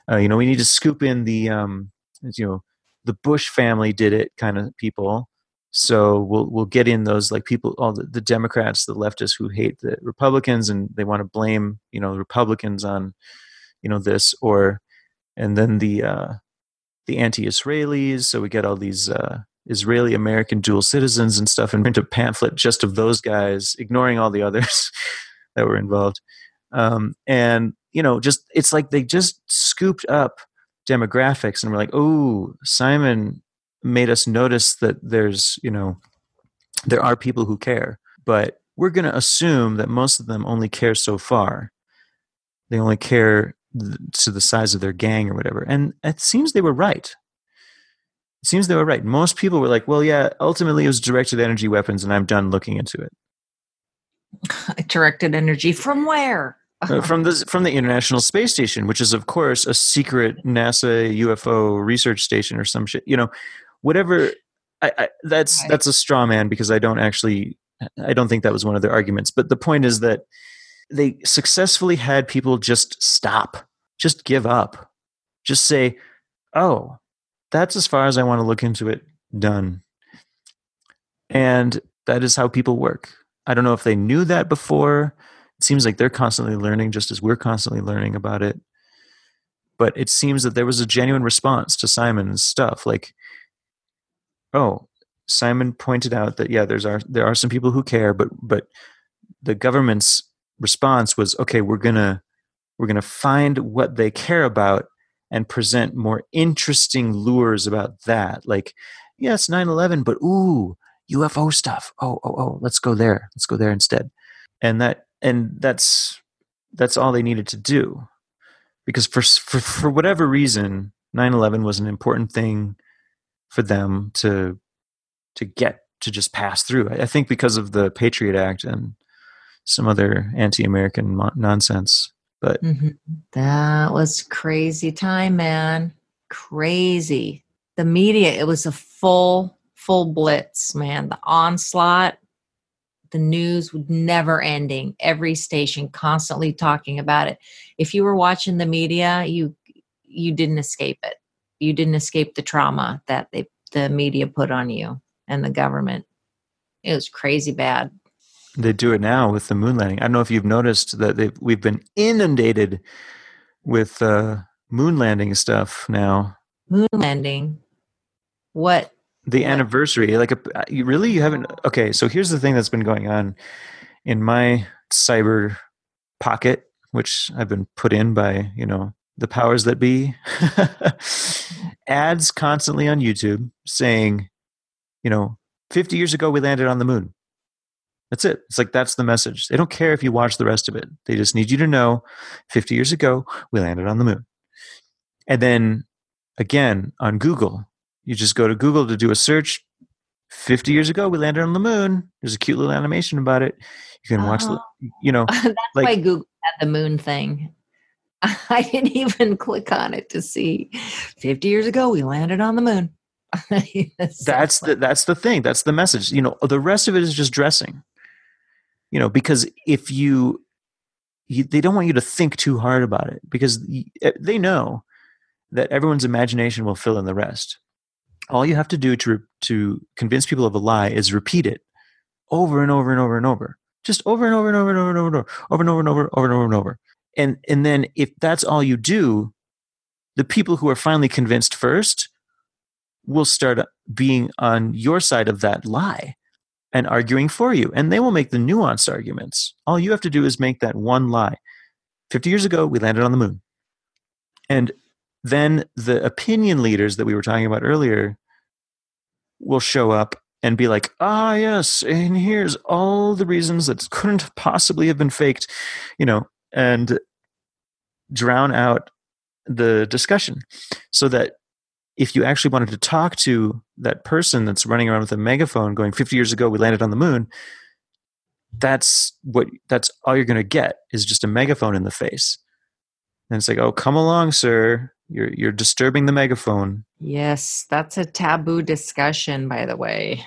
uh, you know we need to scoop in the um you know the Bush family did it kind of people so we'll we'll get in those like people, all the, the Democrats, the leftists who hate the Republicans and they want to blame you know the Republicans on you know this or and then the uh, the anti-Israelis. So we get all these uh, Israeli American dual citizens and stuff, and print a pamphlet just of those guys, ignoring all the others that were involved. Um, and you know, just it's like they just scooped up demographics and we're like, oh, Simon made us notice that there's you know there are people who care but we're going to assume that most of them only care so far. They only care to the size of their gang or whatever and it seems they were right. It seems they were right. Most people were like well yeah ultimately it was directed energy weapons and i'm done looking into it. Directed energy from where? Uh, from the from the International Space Station, which is of course a secret NASA UFO research station or some shit. You know, whatever I, I, that's right. that's a straw man because I don't actually I don't think that was one of their arguments. But the point is that they successfully had people just stop, just give up, just say, "Oh, that's as far as I want to look into it." Done. And that is how people work. I don't know if they knew that before. It seems like they're constantly learning, just as we're constantly learning about it. But it seems that there was a genuine response to Simon's stuff. Like oh, Simon pointed out that yeah, there's are there are some people who care, but but the government's response was okay, we're gonna we're gonna find what they care about and present more interesting lures about that. Like, yes, 9-11, but ooh, UFO stuff. Oh, oh, oh, let's go there. Let's go there instead. And that and that's that's all they needed to do. Because for for, for whatever reason, 9-11 was an important thing for them to to get to just pass through. I think because of the Patriot Act and some other anti-American mo- nonsense. But mm-hmm. that was crazy time, man. Crazy. The media, it was a full, full blitz, man. The onslaught, the news would never ending. Every station constantly talking about it. If you were watching the media, you you didn't escape it you didn't escape the trauma that they the media put on you and the government. It was crazy bad. They do it now with the moon landing. I don't know if you've noticed that we've been inundated with uh, moon landing stuff now. Moon landing. What? The what? anniversary. Like, a, you really you haven't. Okay, so here's the thing that's been going on in my cyber pocket, which I've been put in by you know the powers that be ads constantly on YouTube saying, you know, 50 years ago we landed on the moon. That's it. It's like that's the message. They don't care if you watch the rest of it. They just need you to know 50 years ago we landed on the moon. And then again on Google, you just go to Google to do a search. 50 years ago we landed on the moon. There's a cute little animation about it. You can watch the, oh. you know, that's like, why Google had the moon thing. I didn't even click on it to see. 50 years ago, we landed on the moon. that's the, that's the thing. That's the message. You know, the rest of it is just dressing. You know, because if you, you they don't want you to think too hard about it because they know that everyone's imagination will fill in the rest. All you have to do to to convince people of a lie is repeat it over and over and over and over, just over and over and over and over and over, over and over and over, over and over and over and and then if that's all you do the people who are finally convinced first will start being on your side of that lie and arguing for you. And they will make the nuanced arguments. All you have to do is make that one lie. 50 years ago, we landed on the moon. And then the opinion leaders that we were talking about earlier will show up and be like, ah, yes, and here's all the reasons that couldn't possibly have been faked, you know, and drown out the discussion so that if you actually wanted to talk to that person that's running around with a megaphone going 50 years ago we landed on the moon that's what that's all you're going to get is just a megaphone in the face. And it's like oh come along sir. You're you're disturbing the megaphone. Yes that's a taboo discussion by the way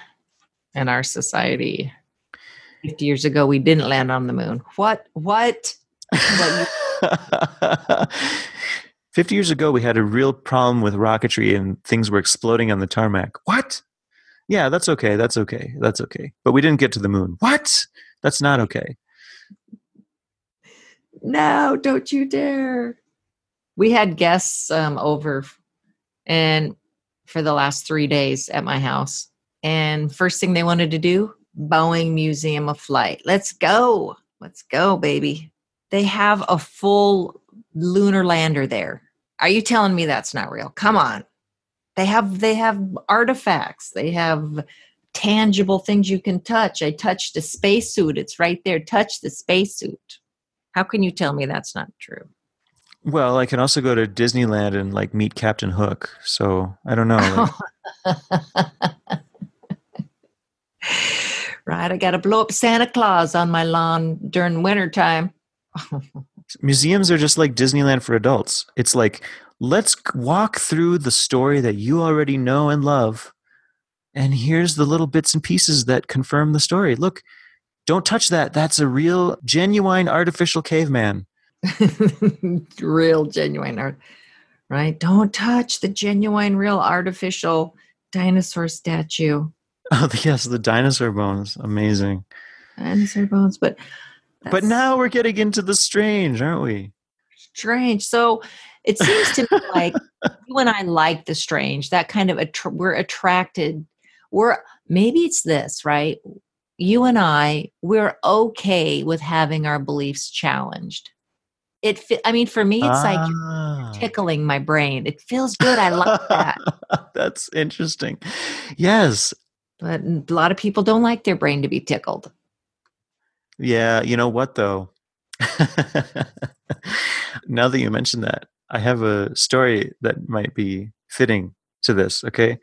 in our society. 50 years ago we didn't land on the moon. What what, what 50 years ago, we had a real problem with rocketry and things were exploding on the tarmac. What? Yeah, that's okay. That's okay. That's okay. But we didn't get to the moon. What? That's not okay. No, don't you dare. We had guests um, over and for the last three days at my house. And first thing they wanted to do, Boeing Museum of Flight. Let's go. Let's go, baby. They have a full lunar lander there. Are you telling me that's not real? Come on. They have they have artifacts. They have tangible things you can touch. I touched a spacesuit. It's right there. Touch the spacesuit. How can you tell me that's not true? Well, I can also go to Disneyland and like meet Captain Hook. So I don't know. right. I got to blow up Santa Claus on my lawn during wintertime. Museums are just like Disneyland for adults. It's like, let's walk through the story that you already know and love. And here's the little bits and pieces that confirm the story. Look, don't touch that. That's a real, genuine, artificial caveman. real, genuine art. Right? Don't touch the genuine, real, artificial dinosaur statue. Oh, yes, the dinosaur bones. Amazing. Dinosaur bones. But but now we're getting into the strange, aren't we? Strange. So it seems to me like you and I like the strange. That kind of att- we're attracted. We're maybe it's this, right? You and I, we're okay with having our beliefs challenged. It, I mean, for me, it's ah. like tickling my brain. It feels good. I like that. That's interesting. Yes, but a lot of people don't like their brain to be tickled. Yeah, you know what though? now that you mention that, I have a story that might be fitting to this, okay?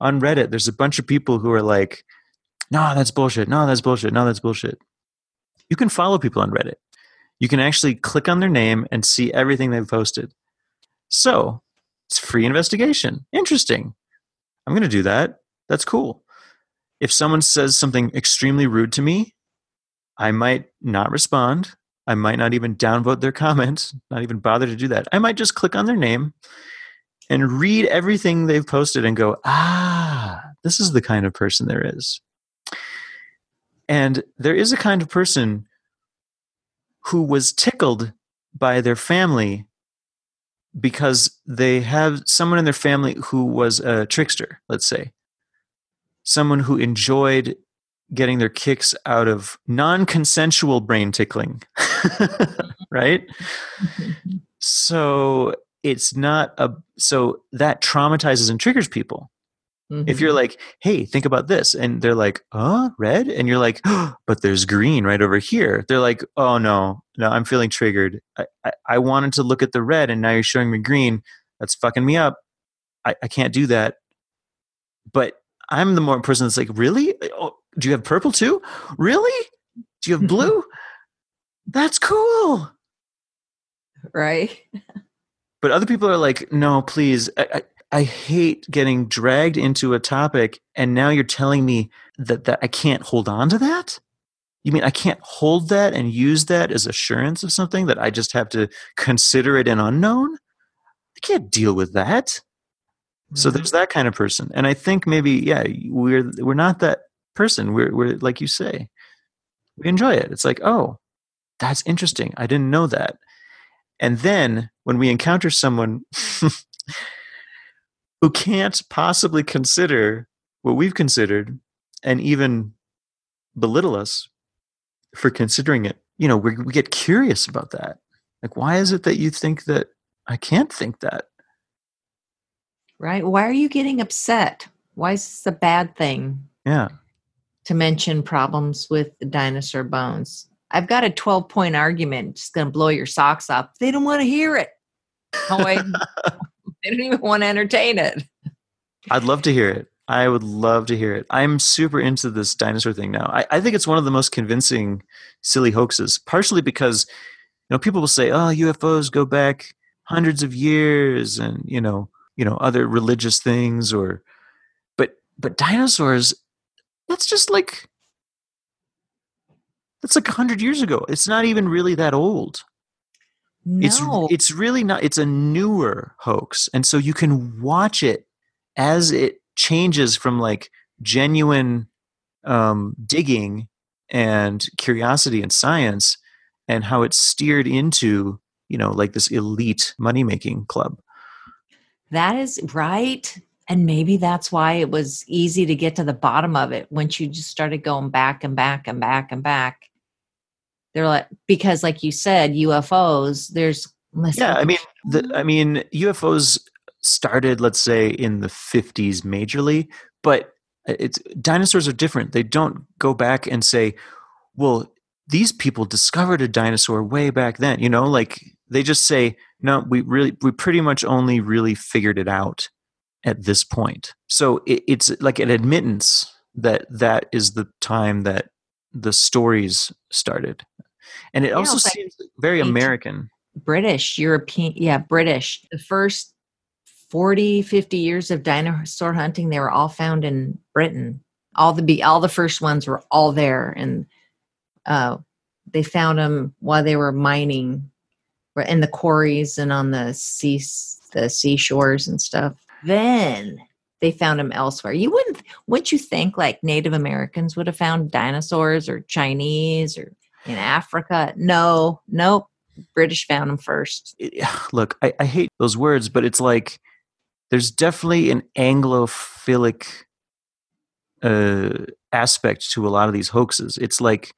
On Reddit, there's a bunch of people who are like, no, that's bullshit. No, that's bullshit. No, that's bullshit. You can follow people on Reddit. You can actually click on their name and see everything they've posted. So it's free investigation. Interesting. I'm going to do that. That's cool. If someone says something extremely rude to me, I might not respond. I might not even downvote their comment, not even bother to do that. I might just click on their name and read everything they've posted and go, ah, this is the kind of person there is. And there is a kind of person who was tickled by their family because they have someone in their family who was a trickster, let's say. Someone who enjoyed getting their kicks out of non-consensual brain tickling right? So it's not a so that traumatizes and triggers people. Mm-hmm. if you're mm-hmm. like hey think about this and they're like oh red? And you're like oh, but there's green right over here. They're like oh no no i'm feeling triggered. I, I, I wanted to look at the red and now you're showing me green. That's fucking me up. I, I can't do that. But i'm the more person that's like really? Oh, do you have purple too? Really? Do you have blue? That's cool. Right. but other people are like, no, please. I, I, I hate getting dragged into a topic and now you're telling me that, that I can't hold on to that? You mean I can't hold that and use that as assurance of something that I just have to consider it an unknown? I can't deal with that. So mm-hmm. there's that kind of person. And I think maybe, yeah, we're we're not that person. We're, we're like you say, we enjoy it. It's like, oh, that's interesting. I didn't know that. And then when we encounter someone who can't possibly consider what we've considered and even belittle us for considering it, you know, we, we get curious about that. Like, why is it that you think that I can't think that? Right. Why are you getting upset? Why is this a bad thing? Yeah. To mention problems with the dinosaur bones. I've got a 12 point argument. Just going to blow your socks off. They don't want to hear it. Oh, they don't even want to entertain it. I'd love to hear it. I would love to hear it. I'm super into this dinosaur thing now. I, I think it's one of the most convincing silly hoaxes, partially because you know people will say, "Oh, UFOs go back hundreds of years," and you know, you know, other religious things, or but but dinosaurs, that's just like that's like hundred years ago. It's not even really that old. No. It's it's really not. It's a newer hoax, and so you can watch it as it changes from like genuine um, digging and curiosity and science, and how it's steered into you know like this elite money making club. That is right. And maybe that's why it was easy to get to the bottom of it once you just started going back and back and back and back. They're like because like you said, UFOs, there's yeah, I mean the I mean UFOs started let's say in the 50s majorly, but it's dinosaurs are different. They don't go back and say, well, these people discovered a dinosaur way back then, you know, like they just say, no, we really we pretty much only really figured it out at this point. So it, it's like an admittance that that is the time that the stories started. And it yeah, also seems very American. British, European, yeah, British. The first 40, 50 years of dinosaur hunting, they were all found in Britain. All the be all the first ones were all there, and uh, they found them while they were mining in the quarries and on the sea the seashores and stuff. Then they found them elsewhere. You wouldn't wouldn't you think like Native Americans would have found dinosaurs or Chinese or in Africa? No, nope. British found them first. Look, I, I hate those words, but it's like there's definitely an Anglophilic uh, aspect to a lot of these hoaxes. It's like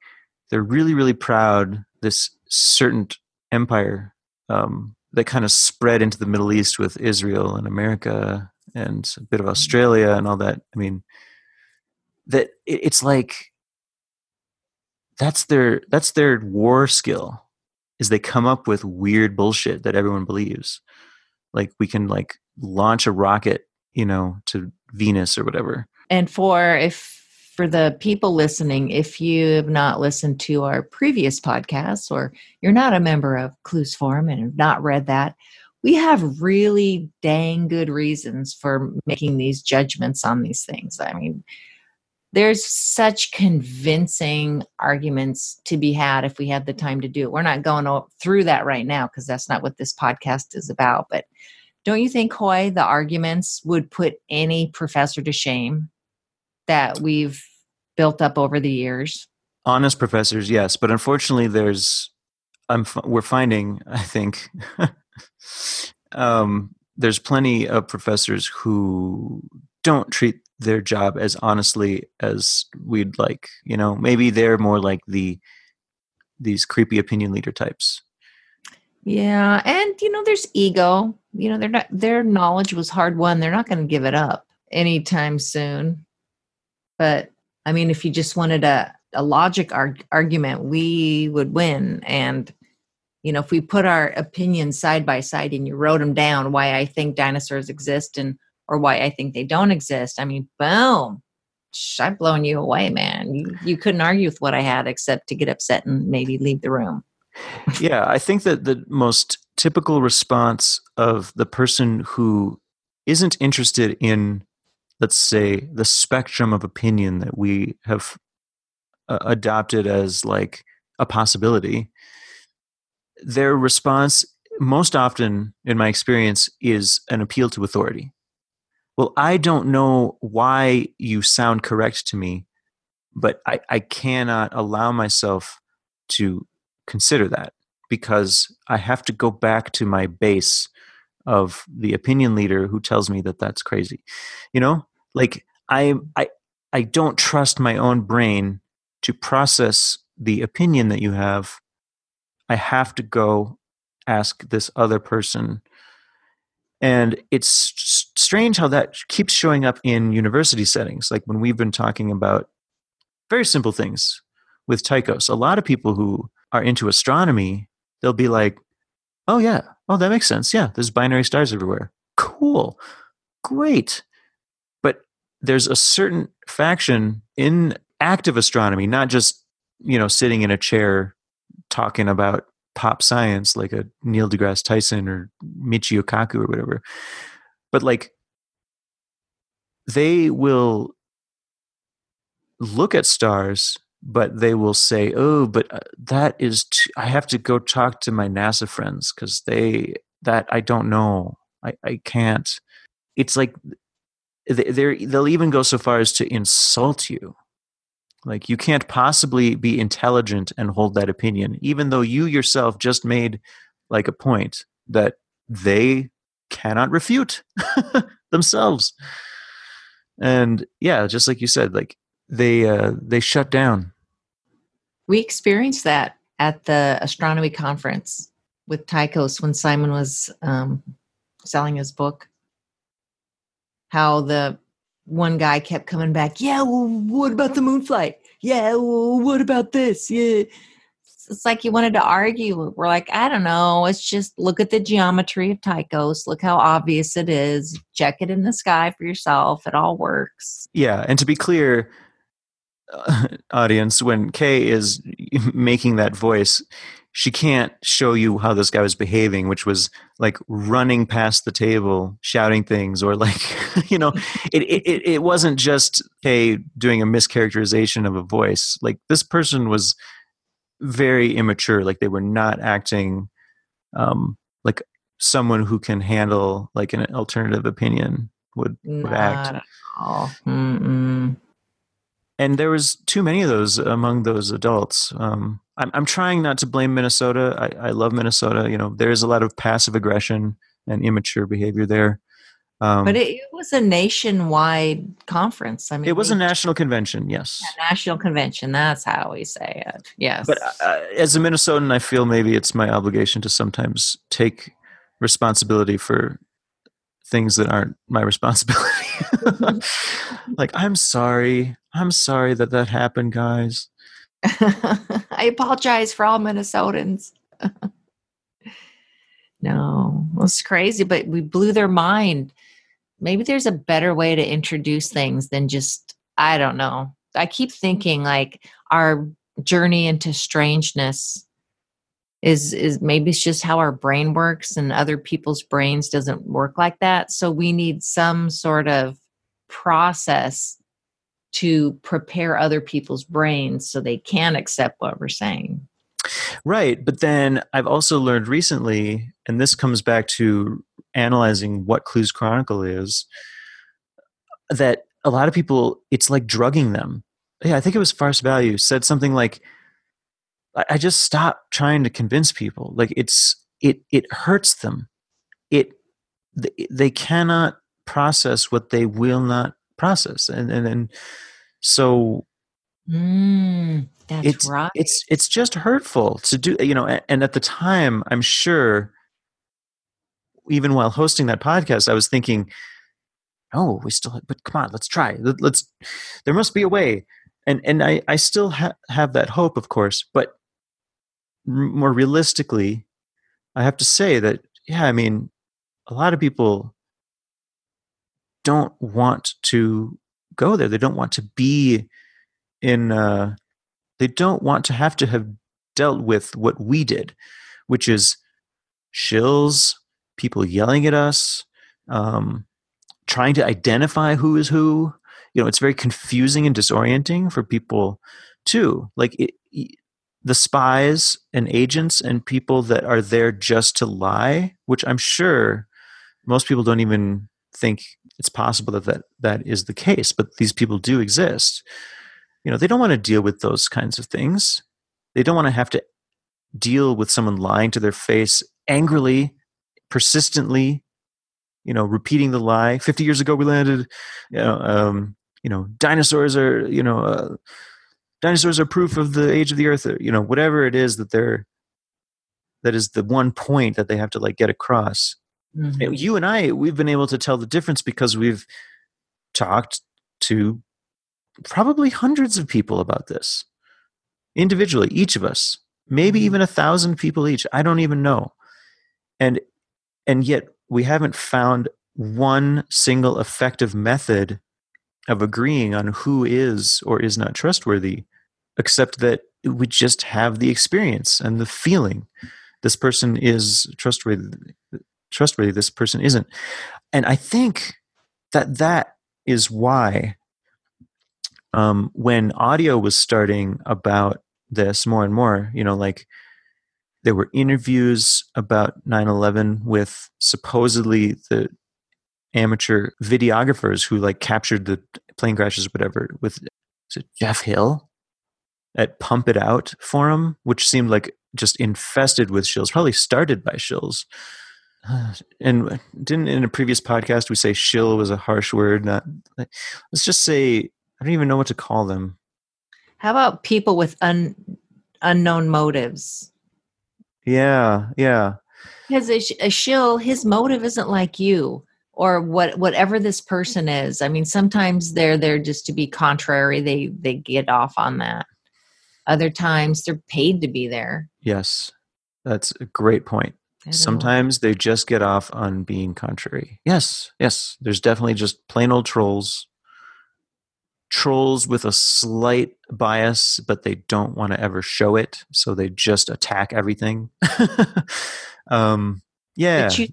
they're really, really proud this certain empire um, that kind of spread into the Middle East with Israel and America and a bit of Australia and all that. I mean, that it's like that's their that's their war skill is they come up with weird bullshit that everyone believes like we can like launch a rocket you know to venus or whatever and for if for the people listening if you have not listened to our previous podcasts or you're not a member of clues forum and have not read that we have really dang good reasons for making these judgments on these things i mean there's such convincing arguments to be had if we had the time to do it. We're not going through that right now because that's not what this podcast is about. But don't you think, Hoi, the arguments would put any professor to shame that we've built up over the years? Honest professors, yes, but unfortunately, there's I'm we're finding I think um, there's plenty of professors who don't treat their job as honestly as we'd like. You know, maybe they're more like the these creepy opinion leader types. Yeah, and you know, there's ego. You know, they're not their knowledge was hard won. They're not going to give it up anytime soon. But I mean, if you just wanted a a logic arg- argument, we would win. And you know, if we put our opinions side by side and you wrote them down, why I think dinosaurs exist and or why I think they don't exist. I mean, boom, I've blown you away, man. You, you couldn't argue with what I had except to get upset and maybe leave the room. yeah, I think that the most typical response of the person who isn't interested in, let's say, the spectrum of opinion that we have uh, adopted as like a possibility, their response most often, in my experience, is an appeal to authority well, I don't know why you sound correct to me, but I, I cannot allow myself to consider that. because I have to go back to my base of the opinion leader who tells me that that's crazy. You know, like I I I don't trust my own brain to process the opinion that you have. I have to go ask this other person. And it's strange how that keeps showing up in university settings. Like when we've been talking about very simple things with Tychos, a lot of people who are into astronomy, they'll be like, oh, yeah, oh, that makes sense. Yeah, there's binary stars everywhere. Cool. Great. But there's a certain faction in active astronomy, not just, you know, sitting in a chair talking about pop science like a Neil deGrasse Tyson or Michio Kaku or whatever. But like they will look at stars but they will say, "Oh, but uh, that is too, I have to go talk to my NASA friends because they that I don't know. I I can't." It's like they they'll even go so far as to insult you. Like you can't possibly be intelligent and hold that opinion, even though you yourself just made like a point that they cannot refute themselves. And yeah, just like you said, like they uh, they shut down. We experienced that at the astronomy conference with Tychos when Simon was um, selling his book. How the one guy kept coming back, yeah, well, what about the moon flight? Yeah, well, what about this? Yeah. It's like he wanted to argue. We're like, I don't know. It's just look at the geometry of Tychos. Look how obvious it is. Check it in the sky for yourself. It all works. Yeah. And to be clear, audience, when Kay is making that voice, she can't show you how this guy was behaving, which was like running past the table, shouting things, or like, you know, it, it, it wasn't just Kay doing a mischaracterization of a voice. Like this person was very immature. Like they were not acting um, like someone who can handle like an alternative opinion would, would act. Mm-mm and there was too many of those among those adults. Um, I'm, I'm trying not to blame Minnesota. I, I love Minnesota. You know, there is a lot of passive aggression and immature behavior there. Um, but it, it, was a nationwide conference. I mean, it was a national convention. Yes, national convention. That's how we say it. Yes. But uh, as a Minnesotan, I feel maybe it's my obligation to sometimes take responsibility for things that aren't my responsibility. like, I'm sorry. I'm sorry that that happened, guys. I apologize for all Minnesotans. no, it's crazy, but we blew their mind. Maybe there's a better way to introduce things than just, I don't know. I keep thinking like our journey into strangeness is is maybe it's just how our brain works and other people's brains doesn't work like that so we need some sort of process to prepare other people's brains so they can accept what we're saying right but then i've also learned recently and this comes back to analyzing what clues chronicle is that a lot of people it's like drugging them yeah i think it was farce value said something like I just stop trying to convince people. Like it's it it hurts them. It they cannot process what they will not process, and and, and so mm, that's it's, right. It's it's just hurtful to do. You know, and at the time, I'm sure. Even while hosting that podcast, I was thinking, "Oh, we still." But come on, let's try. Let's. There must be a way and and I I still ha- have that hope, of course, but more realistically, I have to say that, yeah, I mean, a lot of people don't want to go there. They don't want to be in, uh, they don't want to have to have dealt with what we did, which is shills, people yelling at us, um, trying to identify who is who. You know, it's very confusing and disorienting for people too. Like, it, the spies and agents and people that are there just to lie, which I'm sure most people don't even think it's possible that that, that is the case, but these people do exist. You know, they don't want to deal with those kinds of things. They don't want to have to deal with someone lying to their face angrily, persistently, you know, repeating the lie. 50 years ago, we landed, you know, um, you know, dinosaurs are, you know, uh, dinosaurs are proof of the age of the earth, you know, whatever it is that they're, that is the one point that they have to like get across. Mm-hmm. You and I, we've been able to tell the difference because we've talked to probably hundreds of people about this individually, each of us, maybe mm-hmm. even a thousand people each. I don't even know. And and yet we haven't found one single effective method of agreeing on who is or is not trustworthy, except that we just have the experience and the feeling. This person is trustworthy. Trustworthy. This person isn't. And I think that that is why um, when audio was starting about this more and more, you know, like there were interviews about 9-11 with supposedly the amateur videographers who like captured the plane crashes whatever with Jeff Hill at Pump It Out forum, which seemed like just infested with shills, probably started by shills. And didn't in a previous podcast we say shill was a harsh word? Not let's just say I don't even know what to call them. How about people with un, unknown motives? Yeah, yeah. Because a, a shill, his motive isn't like you or what whatever this person is. I mean, sometimes they're there just to be contrary. They they get off on that. Other times they're paid to be there. Yes, that's a great point. Sometimes they just get off on being contrary. Yes, yes. There's definitely just plain old trolls trolls with a slight bias, but they don't want to ever show it, so they just attack everything. um, yeah, you,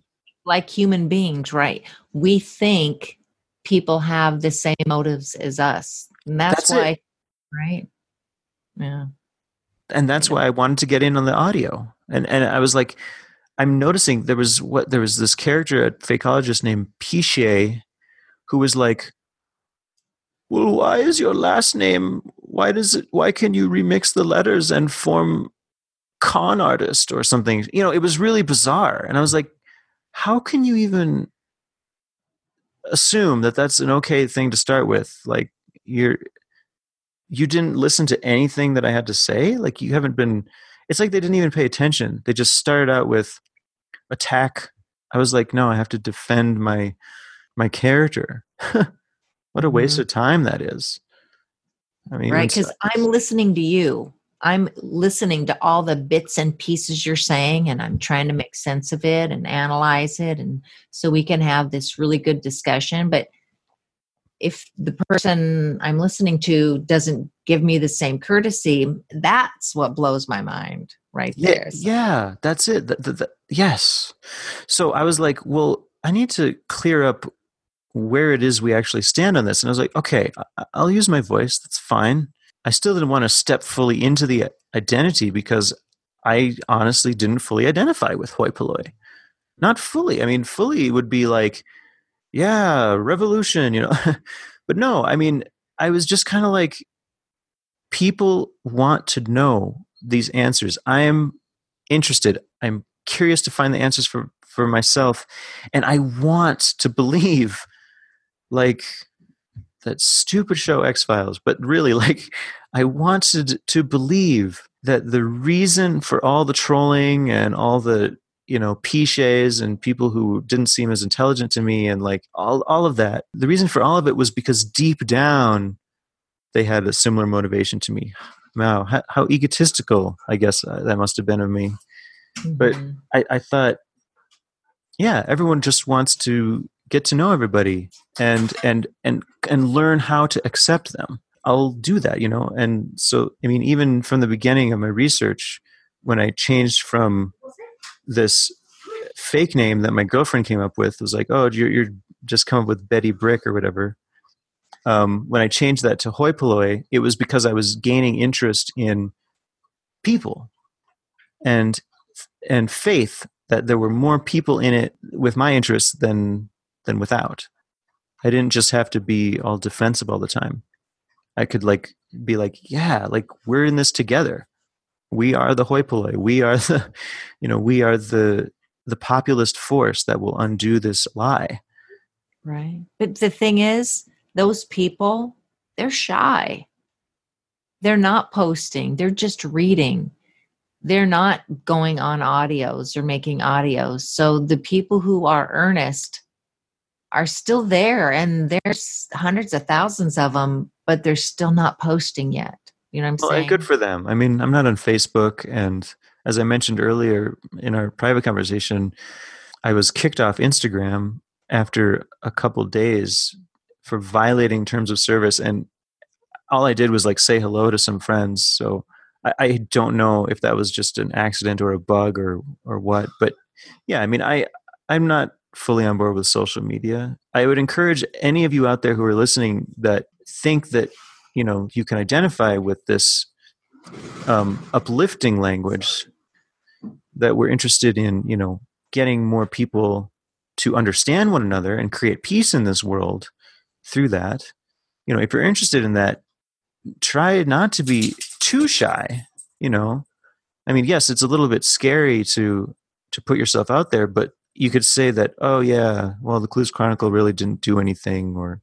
like human beings, right? We think people have the same motives as us, and that's, that's why, it. right? Yeah, and that's yeah. why I wanted to get in on the audio, and and I was like. I'm noticing there was what there was this character at Fakeologist named Piche who was like, well, why is your last name? Why does it? Why can you remix the letters and form con artist or something? You know, it was really bizarre, and I was like, how can you even assume that that's an okay thing to start with? Like, you're you didn't listen to anything that I had to say. Like, you haven't been. It's like they didn't even pay attention. They just started out with attack. I was like, no, I have to defend my my character. What a waste mm-hmm. of time that is. I mean, right? Because I'm listening to you. I'm listening to all the bits and pieces you're saying, and I'm trying to make sense of it and analyze it, and so we can have this really good discussion. But if the person I'm listening to doesn't give me the same courtesy, that's what blows my mind right yeah, there. So. Yeah, that's it. The, the, the, yes. So I was like, well, I need to clear up where it is we actually stand on this. And I was like, okay, I'll use my voice. That's fine. I still didn't want to step fully into the identity because I honestly didn't fully identify with hoi polloi. Not fully. I mean, fully would be like, yeah, revolution, you know. but no, I mean, I was just kind of like, people want to know these answers. I am interested. I'm curious to find the answers for, for myself. And I want to believe like that stupid show X Files, but really, like, I wanted to believe that the reason for all the trolling and all the you know piches and people who didn't seem as intelligent to me and like all all of that. The reason for all of it was because deep down they had a similar motivation to me. Wow how, how egotistical i guess uh, that must have been of me. Mm-hmm. but I, I thought yeah everyone just wants to get to know everybody and and and and learn how to accept them. I'll do that you know? And so i mean even from the beginning of my research when i changed from this fake name that my girlfriend came up with was like oh you're, you're just come up with betty brick or whatever um, when i changed that to hoi polloi it was because i was gaining interest in people and and faith that there were more people in it with my interests than than without. I didn't just have to be all defensive all the time. I could like be like, yeah, like we're in this together. We are the hoi polloi. We are the, you know, we are the the populist force that will undo this lie. Right. But the thing is, those people, they're shy. They're not posting. They're just reading. They're not going on audios or making audios. So the people who are earnest are still there and there's hundreds of thousands of them, but they're still not posting yet. You know what I'm well, saying? Good for them. I mean, I'm not on Facebook and as I mentioned earlier in our private conversation, I was kicked off Instagram after a couple days for violating terms of service and all I did was like say hello to some friends. So I, I don't know if that was just an accident or a bug or or what. But yeah, I mean I I'm not fully on board with social media. I would encourage any of you out there who are listening that think that you know you can identify with this um, uplifting language that we're interested in you know getting more people to understand one another and create peace in this world through that. You know if you're interested in that try not to be too shy you know? I mean yes it's a little bit scary to to put yourself out there but you could say that oh yeah well the clues chronicle really didn't do anything or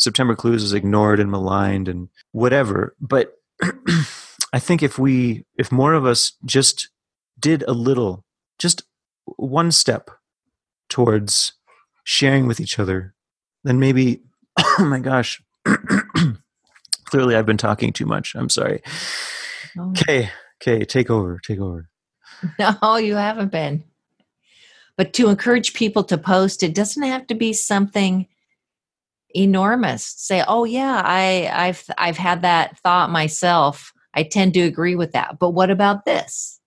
september clues is ignored and maligned and whatever but i think if we if more of us just did a little, just one step towards sharing with each other, then maybe, oh my gosh, clearly I've been talking too much. I'm sorry. Okay, okay, take over, take over. No, you haven't been. But to encourage people to post, it doesn't have to be something enormous. Say, "Oh yeah, I I've I've had that thought myself. I tend to agree with that." But what about this?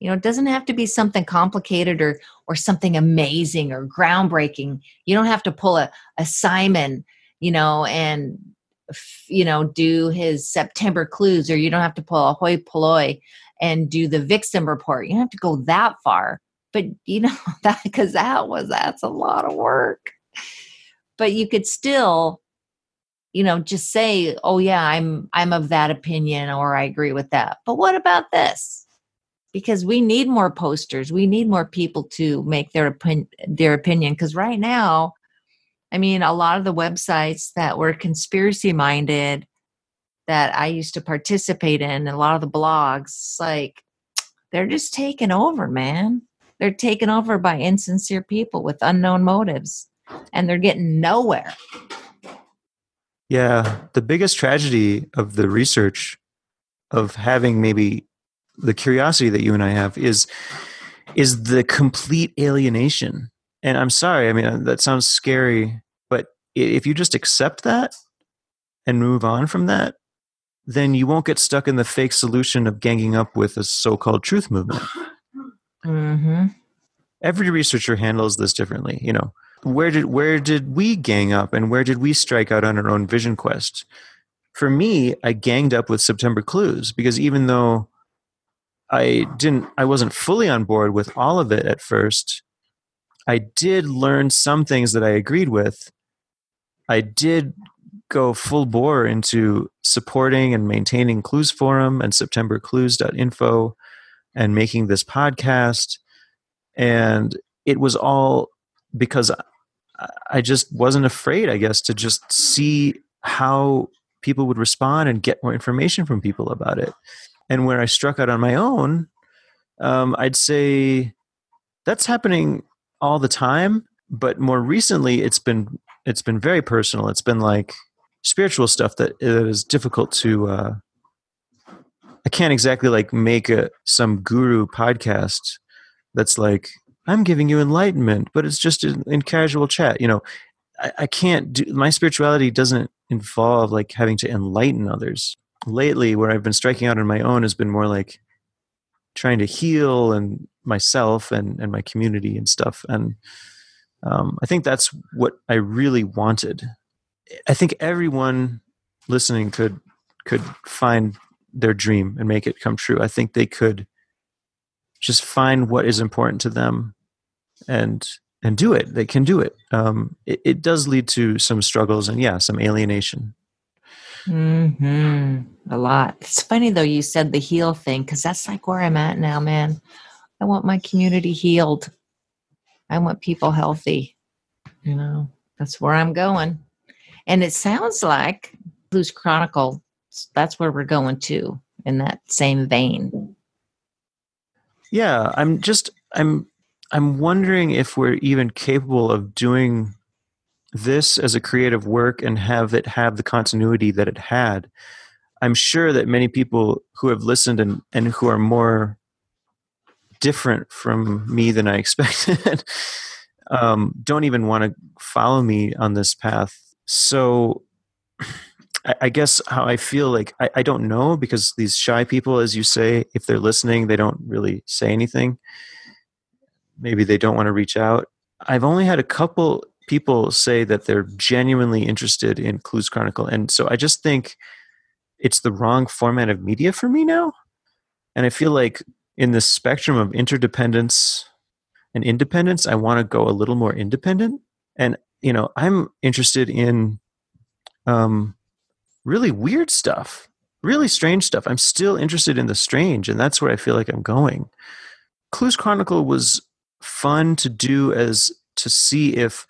You know, it doesn't have to be something complicated or or something amazing or groundbreaking. You don't have to pull a, a Simon, you know, and you know, do his September clues, or you don't have to pull a hoi polloi and do the Vicsim report. You don't have to go that far. But you know, that because that was that's a lot of work. But you could still you know just say oh yeah i'm i'm of that opinion or i agree with that but what about this because we need more posters. We need more people to make their opinion their opinion because right now I mean a lot of the websites that were conspiracy minded that I used to participate in, a lot of the blogs, like they're just taken over, man. They're taken over by insincere people with unknown motives and they're getting nowhere. Yeah, the biggest tragedy of the research of having maybe the curiosity that you and I have is is the complete alienation. And I'm sorry, I mean that sounds scary, but if you just accept that and move on from that, then you won't get stuck in the fake solution of ganging up with a so-called truth movement. Mm-hmm. Every researcher handles this differently. You know, where did where did we gang up, and where did we strike out on our own vision quest? For me, I ganged up with September Clues because even though I didn't I wasn't fully on board with all of it at first. I did learn some things that I agreed with. I did go full bore into supporting and maintaining Clues Forum and SeptemberClues.info and making this podcast. And it was all because I just wasn't afraid, I guess, to just see how people would respond and get more information from people about it and where I struck out on my own, um, I'd say that's happening all the time. But more recently, it's been it's been very personal. It's been like spiritual stuff that, that is difficult to. Uh, I can't exactly like make a some guru podcast that's like I'm giving you enlightenment, but it's just in, in casual chat. You know, I, I can't do my spirituality doesn't involve like having to enlighten others lately where I've been striking out on my own has been more like trying to heal and myself and, and my community and stuff. And um, I think that's what I really wanted. I think everyone listening could could find their dream and make it come true. I think they could just find what is important to them and and do it. They can do it. Um, it. It does lead to some struggles and yeah, some alienation. hmm A lot. It's funny though you said the heal thing because that's like where I'm at now, man. I want my community healed. I want people healthy. You know, that's where I'm going. And it sounds like Clues Chronicle, that's where we're going to in that same vein. Yeah, I'm just I'm I'm wondering if we're even capable of doing this as a creative work and have it have the continuity that it had. I'm sure that many people who have listened and, and who are more different from me than I expected um, don't even want to follow me on this path. So I, I guess how I feel like I, I don't know because these shy people, as you say, if they're listening, they don't really say anything. Maybe they don't want to reach out. I've only had a couple people say that they're genuinely interested in Clues Chronicle. And so I just think it's the wrong format of media for me now. And I feel like in the spectrum of interdependence and independence, I want to go a little more independent. And, you know, I'm interested in um, really weird stuff, really strange stuff. I'm still interested in the strange, and that's where I feel like I'm going. Clues Chronicle was fun to do as to see if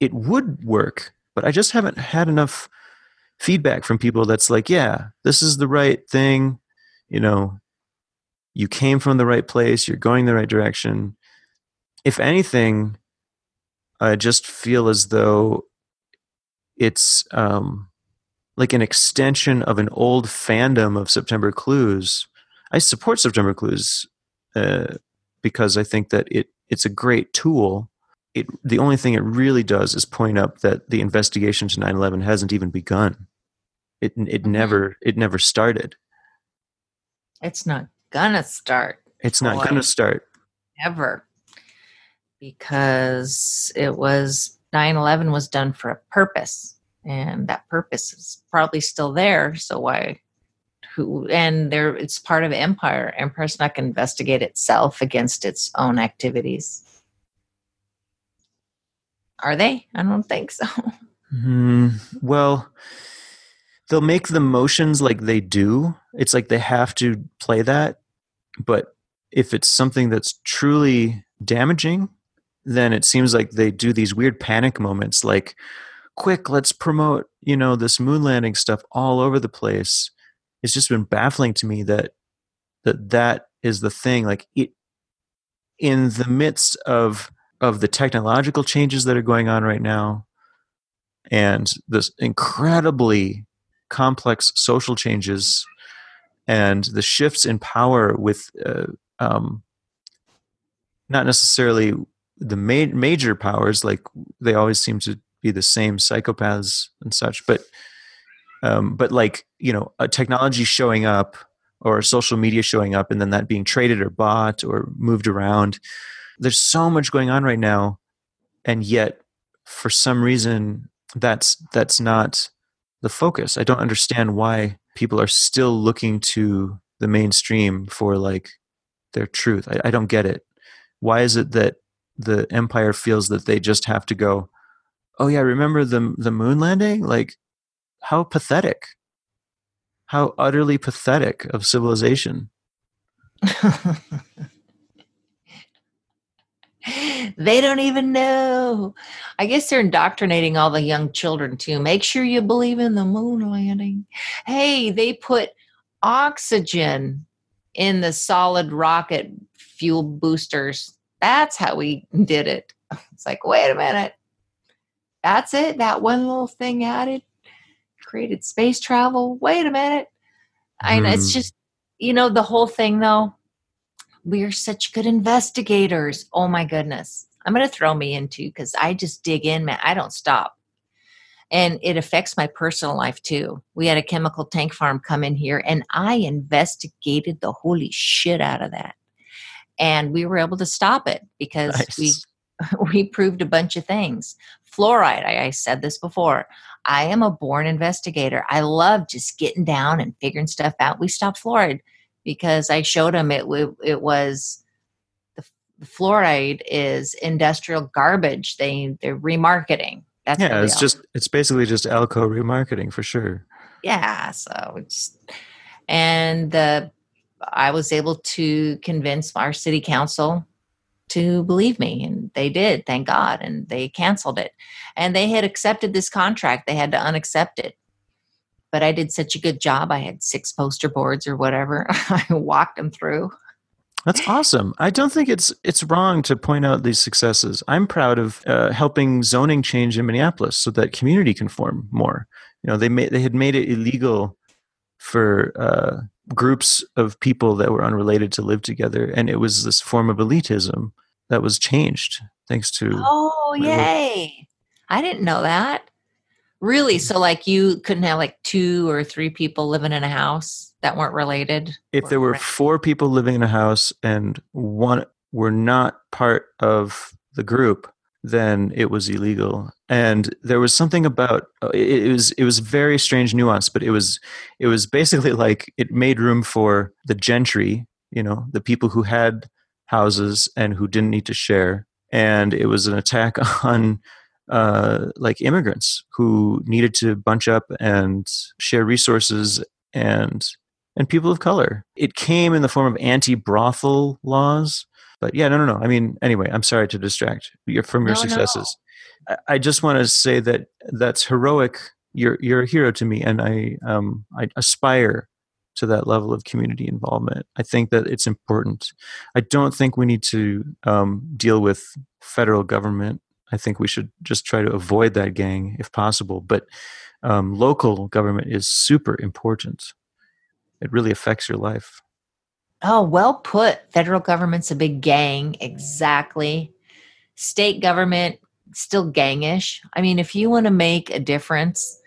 it would work, but I just haven't had enough feedback from people that's like, yeah, this is the right thing. You know, you came from the right place, you're going the right direction. If anything, I just feel as though it's um, like an extension of an old fandom of September Clues. I support September Clues uh, because I think that it it's a great tool it the only thing it really does is point up that the investigation to 9/11 hasn't even begun. It it mm-hmm. never it never started. It's not gonna start. It's not gonna start ever because it was 9/11 was done for a purpose and that purpose is probably still there so why who and there it's part of empire empire's not going to investigate itself against its own activities are they? I don't think so. Mm, well, they'll make the motions like they do. It's like they have to play that. But if it's something that's truly damaging, then it seems like they do these weird panic moments like, quick, let's promote, you know, this moon landing stuff all over the place. It's just been baffling to me that that that is the thing. Like it in the midst of of the technological changes that are going on right now and this incredibly complex social changes and the shifts in power with uh, um, not necessarily the ma- major powers like they always seem to be the same psychopaths and such but um, but like you know a technology showing up or social media showing up and then that being traded or bought or moved around there's so much going on right now. And yet for some reason that's that's not the focus. I don't understand why people are still looking to the mainstream for like their truth. I, I don't get it. Why is it that the empire feels that they just have to go oh yeah remember the the moon landing? Like how pathetic how utterly pathetic of civilization they don't even know. I guess they're indoctrinating all the young children too. Make sure you believe in the moon landing. Hey, they put oxygen in the solid rocket fuel boosters. That's how we did it. It's like, wait a minute. That's it? That one little thing added created space travel? Wait a minute. I know it's hmm. just, you know, the whole thing though we're such good investigators. Oh my goodness. I'm going to throw me into because I just dig in, man. I don't stop. And it affects my personal life too. We had a chemical tank farm come in here and I investigated the holy shit out of that. And we were able to stop it because nice. we we proved a bunch of things. Fluoride, I, I, said this before. I am a born investigator. I love just getting down and figuring stuff out. We stopped fluoride because I showed him it it was the, the fluoride is industrial garbage. They they're remarketing. That's yeah. It's just it's basically just Alco remarketing for sure. yeah, so it's and the I was able to convince our city council to believe me and they did thank god and they canceled it and they had accepted this contract they had to unaccept it but i did such a good job i had six poster boards or whatever i walked them through that's awesome. I don't think it's it's wrong to point out these successes. I'm proud of uh, helping zoning change in Minneapolis so that community can form more. You know, they made they had made it illegal for uh, groups of people that were unrelated to live together, and it was this form of elitism that was changed thanks to. Oh yay! I didn't know that. Really? Mm. So, like, you couldn't have like two or three people living in a house that weren't related? If there were four people living in a house and one were not part of the group, then it was illegal. And there was something about uh, it, was it was very strange nuance, but it was it was basically like it made room for the gentry, you know, the people who had houses and who didn't need to share. And it was an attack on uh, like immigrants who needed to bunch up and share resources and and people of color. It came in the form of anti-brothel laws. But yeah, no, no, no. I mean, anyway, I'm sorry to distract you from your no, successes. No. I, just want to say that that's heroic. You're you're a hero to me, and I um I aspire to that level of community involvement. I think that it's important. I don't think we need to um, deal with federal government I think we should just try to avoid that gang if possible. But um, local government is super important. It really affects your life. Oh, well put. Federal government's a big gang. Exactly. State government, still gangish. I mean, if you want to make a difference,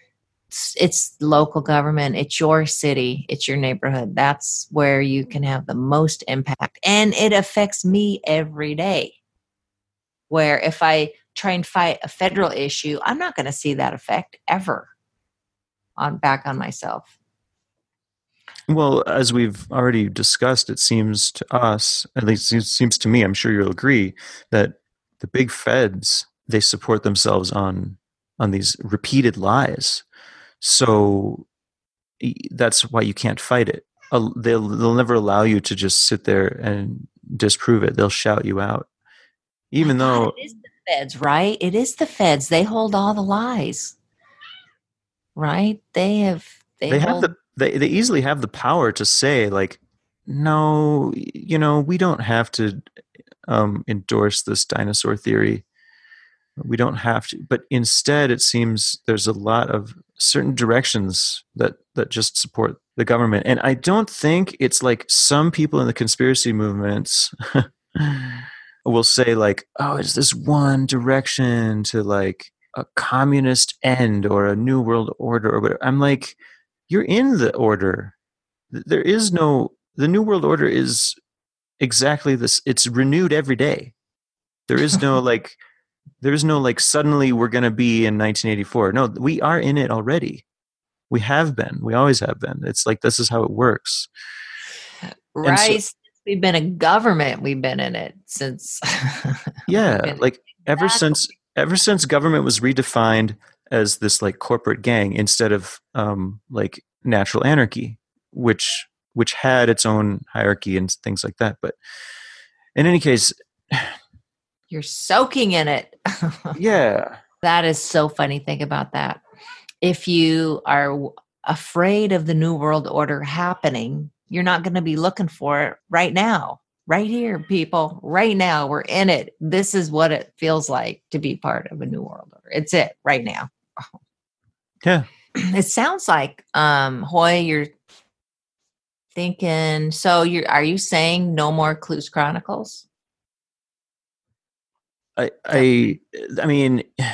it's, local government, it's your city, it's your neighborhood. That's where you can have the most impact. And it affects me every day. Where if I try and fight a federal issue, I'm not going to see that effect ever on back on myself. Well, as we've already discussed, it seems to us, at least it seems to me, I'm sure you'll agree, that the big feds they support themselves on on these repeated lies. So that's why you can't fight it. They'll they'll never allow you to just sit there and disprove it. They'll shout you out, even though it is the feds, right? It is the feds. They hold all the lies, right? They have. They, they hold- have the. They they easily have the power to say like, no, you know, we don't have to um, endorse this dinosaur theory. We don't have to, but instead, it seems there's a lot of certain directions that that just support the government, and I don't think it's like some people in the conspiracy movements. will say like, "Oh, is this one direction to like a communist end or a new world order or whatever?" I'm like, "You're in the order. There is no the new world order is exactly this. It's renewed every day. There is no like." There is no like suddenly we're going to be in 1984. No, we are in it already. We have been. We always have been. It's like this is how it works. Right we've been a government, we've been in it since. yeah, like ever since ever since government was redefined as this like corporate gang instead of um, like natural anarchy, which which had its own hierarchy and things like that. But in any case, you're soaking in it. yeah, that is so funny. Think about that. If you are afraid of the new world order happening, you're not going to be looking for it right now, right here, people, right now. We're in it. This is what it feels like to be part of a new world order. It's it right now. Yeah. It sounds like, um, Hoi, you're thinking, so you're, are you saying no more Clues Chronicles? I, I, I mean,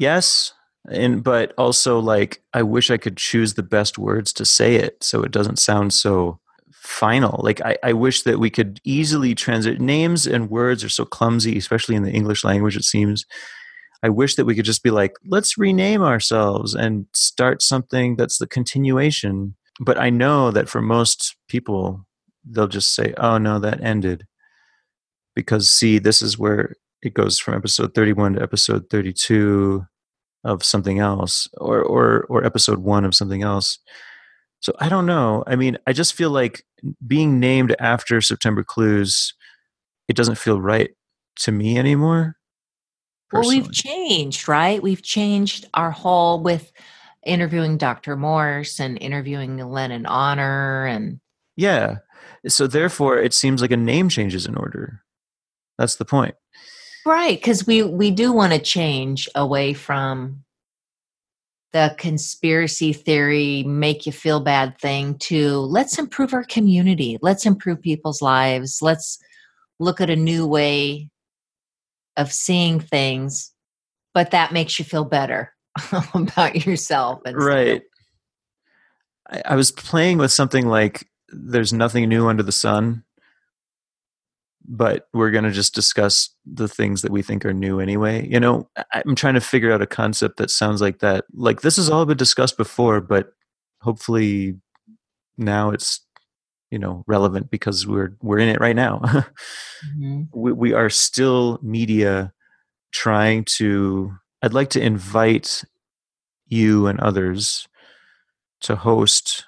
yes, and but also like i wish i could choose the best words to say it so it doesn't sound so final like i, I wish that we could easily transit names and words are so clumsy especially in the english language it seems i wish that we could just be like let's rename ourselves and start something that's the continuation but i know that for most people they'll just say oh no that ended because see this is where it goes from episode 31 to episode 32 of something else or or or episode 1 of something else. So I don't know. I mean, I just feel like being named after September Clues it doesn't feel right to me anymore. Well, we've changed, right? We've changed our whole with interviewing Dr. Morse and interviewing Lennon Honor and yeah. So therefore, it seems like a name change is in order. That's the point. Right, because we we do want to change away from the conspiracy theory make you feel bad thing to let's improve our community let's improve people's lives let's look at a new way of seeing things but that makes you feel better about yourself and right. I, I was playing with something like there's nothing new under the sun but we're going to just discuss the things that we think are new anyway. You know i'm trying to figure out a concept that sounds like that. Like this has all been discussed before but hopefully now it's you know relevant because we're we're in it right now mm-hmm. we, we are still media trying to i'd like to invite you and others to host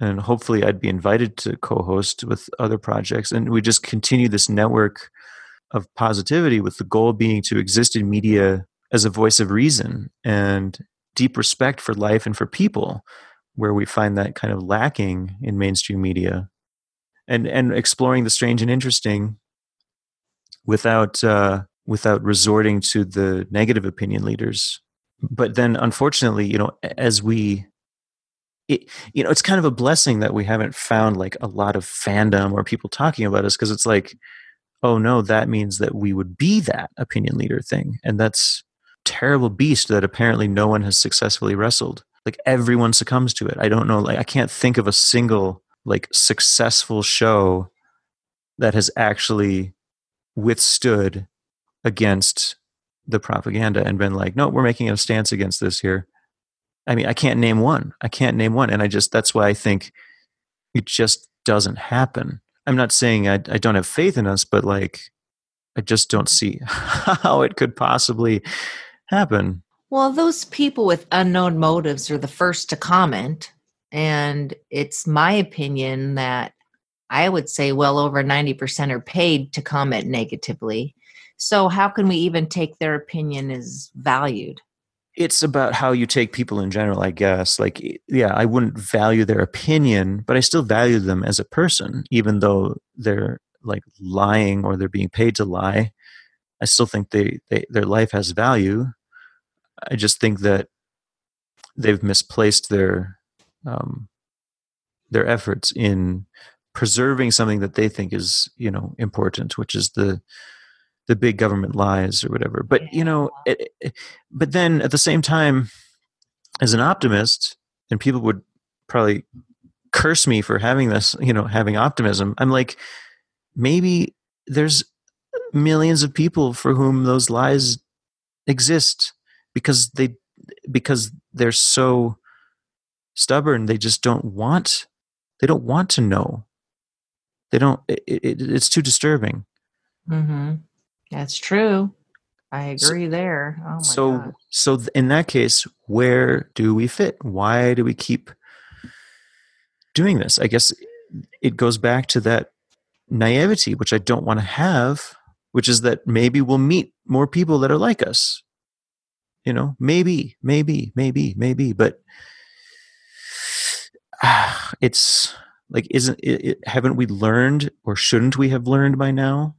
and hopefully I'd be invited to co-host with other projects and we just continue this network of positivity with the goal being to exist in media as a voice of reason and deep respect for life and for people where we find that kind of lacking in mainstream media and and exploring the strange and interesting without uh, without resorting to the negative opinion leaders but then unfortunately you know as we it, you know, it's kind of a blessing that we haven't found like a lot of fandom or people talking about us because it's like, oh no, that means that we would be that opinion leader thing. And that's terrible beast that apparently no one has successfully wrestled. Like everyone succumbs to it. I don't know, like I can't think of a single like successful show that has actually withstood against the propaganda and been like, no, we're making a stance against this here. I mean, I can't name one. I can't name one. And I just, that's why I think it just doesn't happen. I'm not saying I, I don't have faith in us, but like, I just don't see how it could possibly happen. Well, those people with unknown motives are the first to comment. And it's my opinion that I would say well over 90% are paid to comment negatively. So, how can we even take their opinion as valued? it's about how you take people in general, I guess. Like, yeah, I wouldn't value their opinion, but I still value them as a person, even though they're like lying or they're being paid to lie. I still think they, they their life has value. I just think that they've misplaced their um, their efforts in preserving something that they think is you know important, which is the the big government lies or whatever. But you know, it, it, but then at the same time, as an optimist, and people would probably curse me for having this, you know, having optimism. I'm like, maybe there's millions of people for whom those lies exist because they because they're so stubborn they just don't want they don't want to know they don't it, it, it's too disturbing mm-hmm. That's true. I agree so, there. Oh so, God. so in that case, where do we fit? Why do we keep doing this? I guess it goes back to that naivety, which I don't want to have, which is that maybe we'll meet more people that are like us. You know, maybe, maybe, maybe, maybe, but uh, it's like, isn't it, it, haven't we learned or shouldn't we have learned by now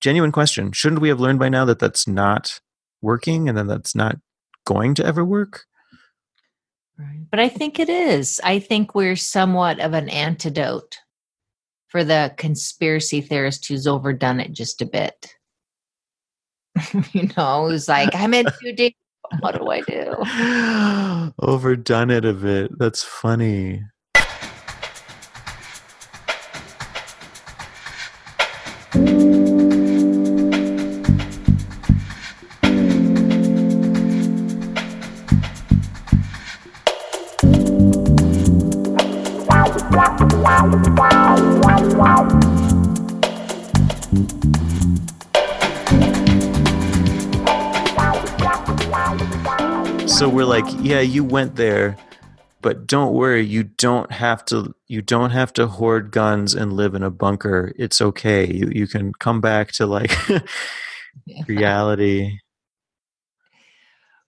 genuine question. Shouldn't we have learned by now that that's not working and then that's not going to ever work? Right. But I think it is. I think we're somewhat of an antidote for the conspiracy theorist who's overdone it just a bit. you know, who's like, I'm in too deep. What do I do? overdone it a bit. That's funny. Like, yeah, you went there, but don't worry, you don't have to you don't have to hoard guns and live in a bunker. It's okay. You you can come back to like reality.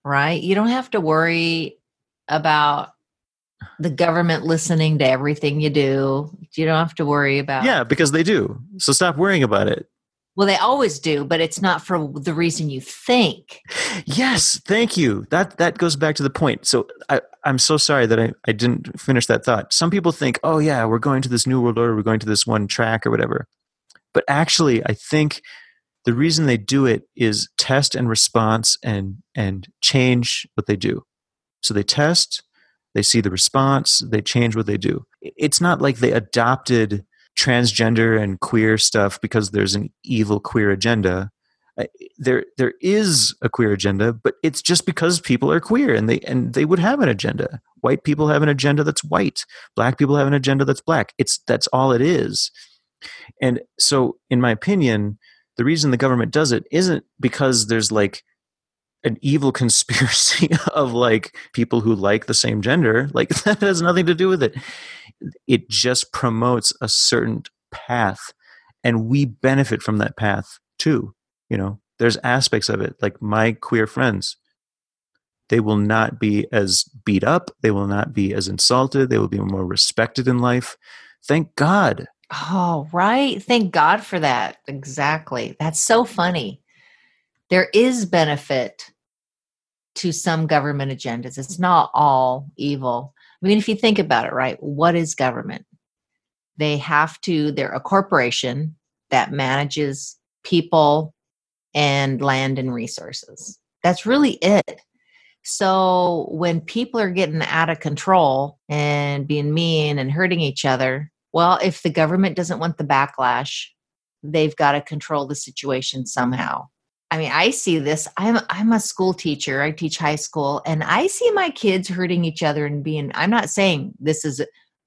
Right? You don't have to worry about the government listening to everything you do. You don't have to worry about Yeah, because they do. So stop worrying about it. Well, they always do, but it's not for the reason you think. Yes, thank you. That that goes back to the point. So I, I'm so sorry that I, I didn't finish that thought. Some people think, oh yeah, we're going to this new world order, we're going to this one track or whatever. But actually, I think the reason they do it is test and response and and change what they do. So they test, they see the response, they change what they do. It's not like they adopted transgender and queer stuff because there's an evil queer agenda. There, there is a queer agenda, but it's just because people are queer and they and they would have an agenda. White people have an agenda that's white. Black people have an agenda that's black. It's that's all it is. And so, in my opinion, the reason the government does it isn't because there's like an evil conspiracy of like people who like the same gender. Like that has nothing to do with it. It just promotes a certain path, and we benefit from that path too. You know, there's aspects of it, like my queer friends. They will not be as beat up. They will not be as insulted. They will be more respected in life. Thank God. Oh, right. Thank God for that. Exactly. That's so funny there is benefit to some government agendas. It's not all evil. I mean, if you think about it, right, what is government? They have to, they're a corporation that manages people and land and resources. That's really it. So when people are getting out of control and being mean and hurting each other, well, if the government doesn't want the backlash, they've got to control the situation somehow. I mean, I see this. I'm I'm a school teacher. I teach high school and I see my kids hurting each other and being I'm not saying this is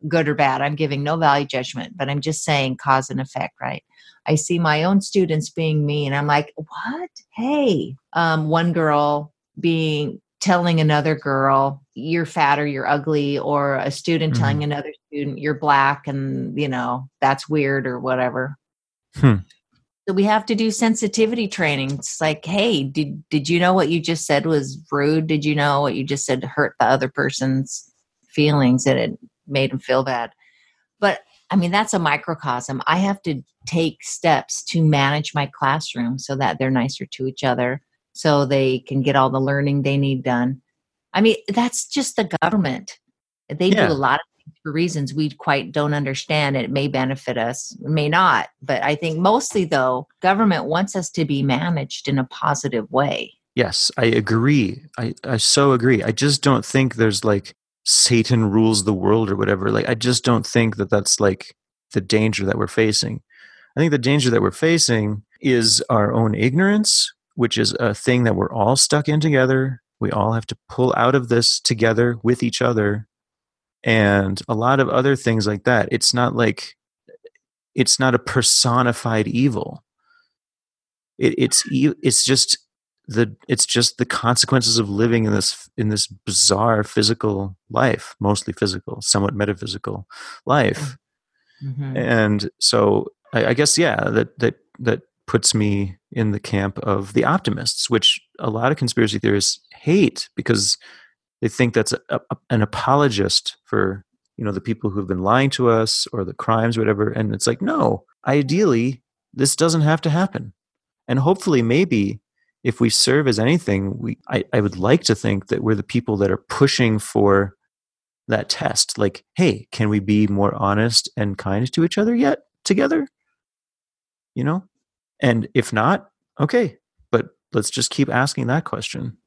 good or bad. I'm giving no value judgment, but I'm just saying cause and effect, right? I see my own students being mean. I'm like, "What? Hey." Um one girl being telling another girl you're fat or you're ugly or a student mm-hmm. telling another student you're black and you know that's weird or whatever hmm. So we have to do sensitivity training. It's like, hey, did did you know what you just said was rude? Did you know what you just said hurt the other person's feelings and it made them feel bad? But I mean, that's a microcosm. I have to take steps to manage my classroom so that they're nicer to each other, so they can get all the learning they need done. I mean, that's just the government. They yeah. do a lot of for reasons we quite don't understand. It may benefit us, may not. But I think mostly, though, government wants us to be managed in a positive way. Yes, I agree. I, I so agree. I just don't think there's like Satan rules the world or whatever. Like, I just don't think that that's like the danger that we're facing. I think the danger that we're facing is our own ignorance, which is a thing that we're all stuck in together. We all have to pull out of this together with each other and a lot of other things like that. It's not like it's not a personified evil. It, it's it's just the it's just the consequences of living in this in this bizarre physical life, mostly physical, somewhat metaphysical life. Mm-hmm. And so I, I guess yeah, that that that puts me in the camp of the optimists, which a lot of conspiracy theorists hate because they think that's a, a, an apologist for you know the people who've been lying to us or the crimes whatever. And it's like no ideally this doesn't have to happen. And hopefully maybe if we serve as anything we I, I would like to think that we're the people that are pushing for that test. Like hey can we be more honest and kind to each other yet together? You know? And if not okay. But let's just keep asking that question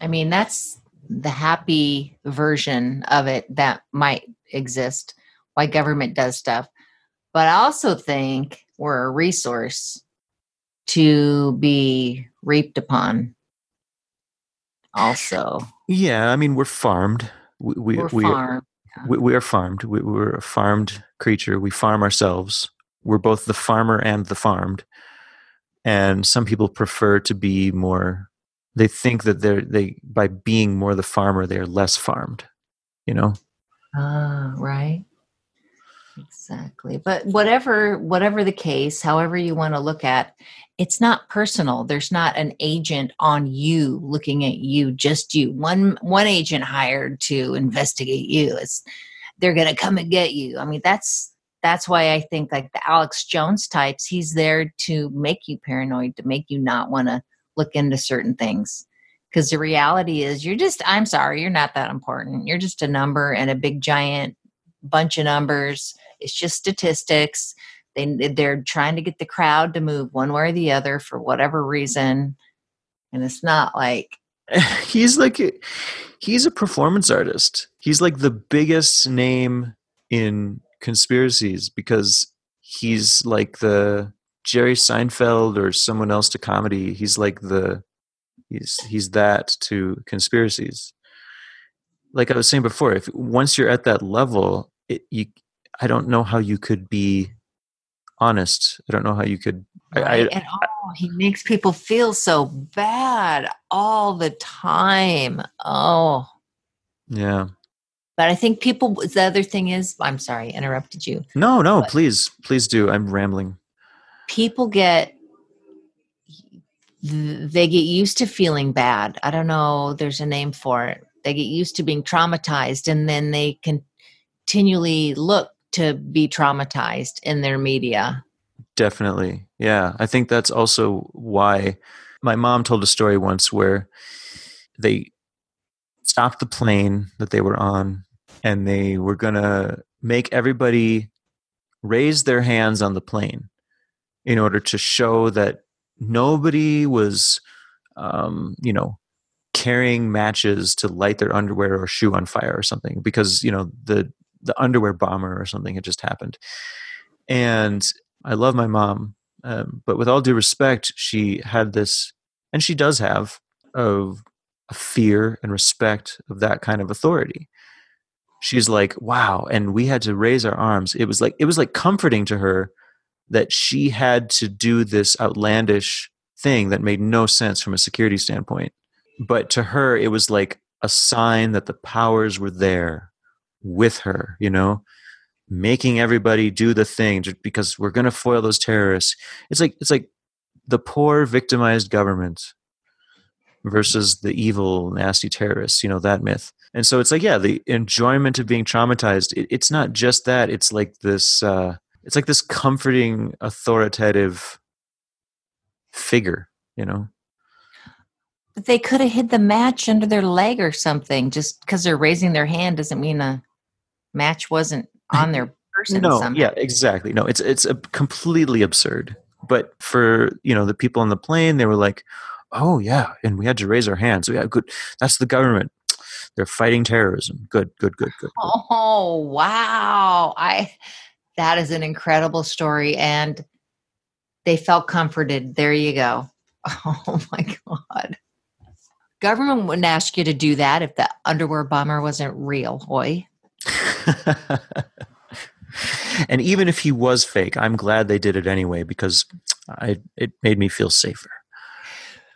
I mean, that's the happy version of it that might exist, why government does stuff. But I also think we're a resource to be reaped upon. Also, yeah, I mean, we're farmed. We, we, we're we, farmed. We, we, are farmed. We, we're a farmed creature. We farm ourselves. We're both the farmer and the farmed. And some people prefer to be more they think that they're they by being more the farmer they're less farmed you know Ah, right. Exactly. But whatever whatever the case, however you want to look at, it's not personal. There's not an agent on you looking at you, just you. One one agent hired to investigate you. It's they're going to come and get you. I mean, that's that's why I think like the Alex Jones types, he's there to make you paranoid, to make you not want to look into certain things. Because the reality is, you're just, I'm sorry, you're not that important. You're just a number and a big giant bunch of numbers. It's just statistics. They, they're trying to get the crowd to move one way or the other for whatever reason. And it's not like, he's like he's a performance artist he's like the biggest name in conspiracies because he's like the jerry seinfeld or someone else to comedy he's like the he's he's that to conspiracies like i was saying before if once you're at that level it, you i don't know how you could be honest i don't know how you could right? I, and oh, he makes people feel so bad all the time. Oh, yeah but I think people, the other thing is, I'm sorry, interrupted you. no no But- please please do i'm rambling People get, they get used to feeling bad. I don't know, there's a name for it. They get used to being traumatized and then they continually look to be traumatized in their media. Definitely. Yeah. I think that's also why my mom told a story once where they stopped the plane that they were on and they were going to make everybody raise their hands on the plane in order to show that nobody was, um, you know, carrying matches to light their underwear or shoe on fire or something because, you know, the, the underwear bomber or something had just happened. And I love my mom, um, but with all due respect, she had this, and she does have, of a fear and respect of that kind of authority. She's like, wow, and we had to raise our arms. It was like it was like comforting to her that she had to do this outlandish thing that made no sense from a security standpoint. But to her, it was like a sign that the powers were there with her, you know, making everybody do the thing because we're going to foil those terrorists. It's like it's like the poor victimized government versus the evil nasty terrorists, you know, that myth. And so it's like yeah, the enjoyment of being traumatized, it, it's not just that, it's like this uh it's like this comforting authoritative figure, you know. They could have hid the match under their leg or something. Just because they're raising their hand doesn't mean a match wasn't on their person. no somehow. yeah exactly no it's it's a completely absurd but for you know the people on the plane they were like oh yeah and we had to raise our hands so yeah good that's the government they're fighting terrorism good good good good, good. Oh wow! I that is an incredible story, and they felt comforted. There you go. Oh my god! Government wouldn't ask you to do that if the underwear bomber wasn't real. Hoi. and even if he was fake i'm glad they did it anyway because I, it made me feel safer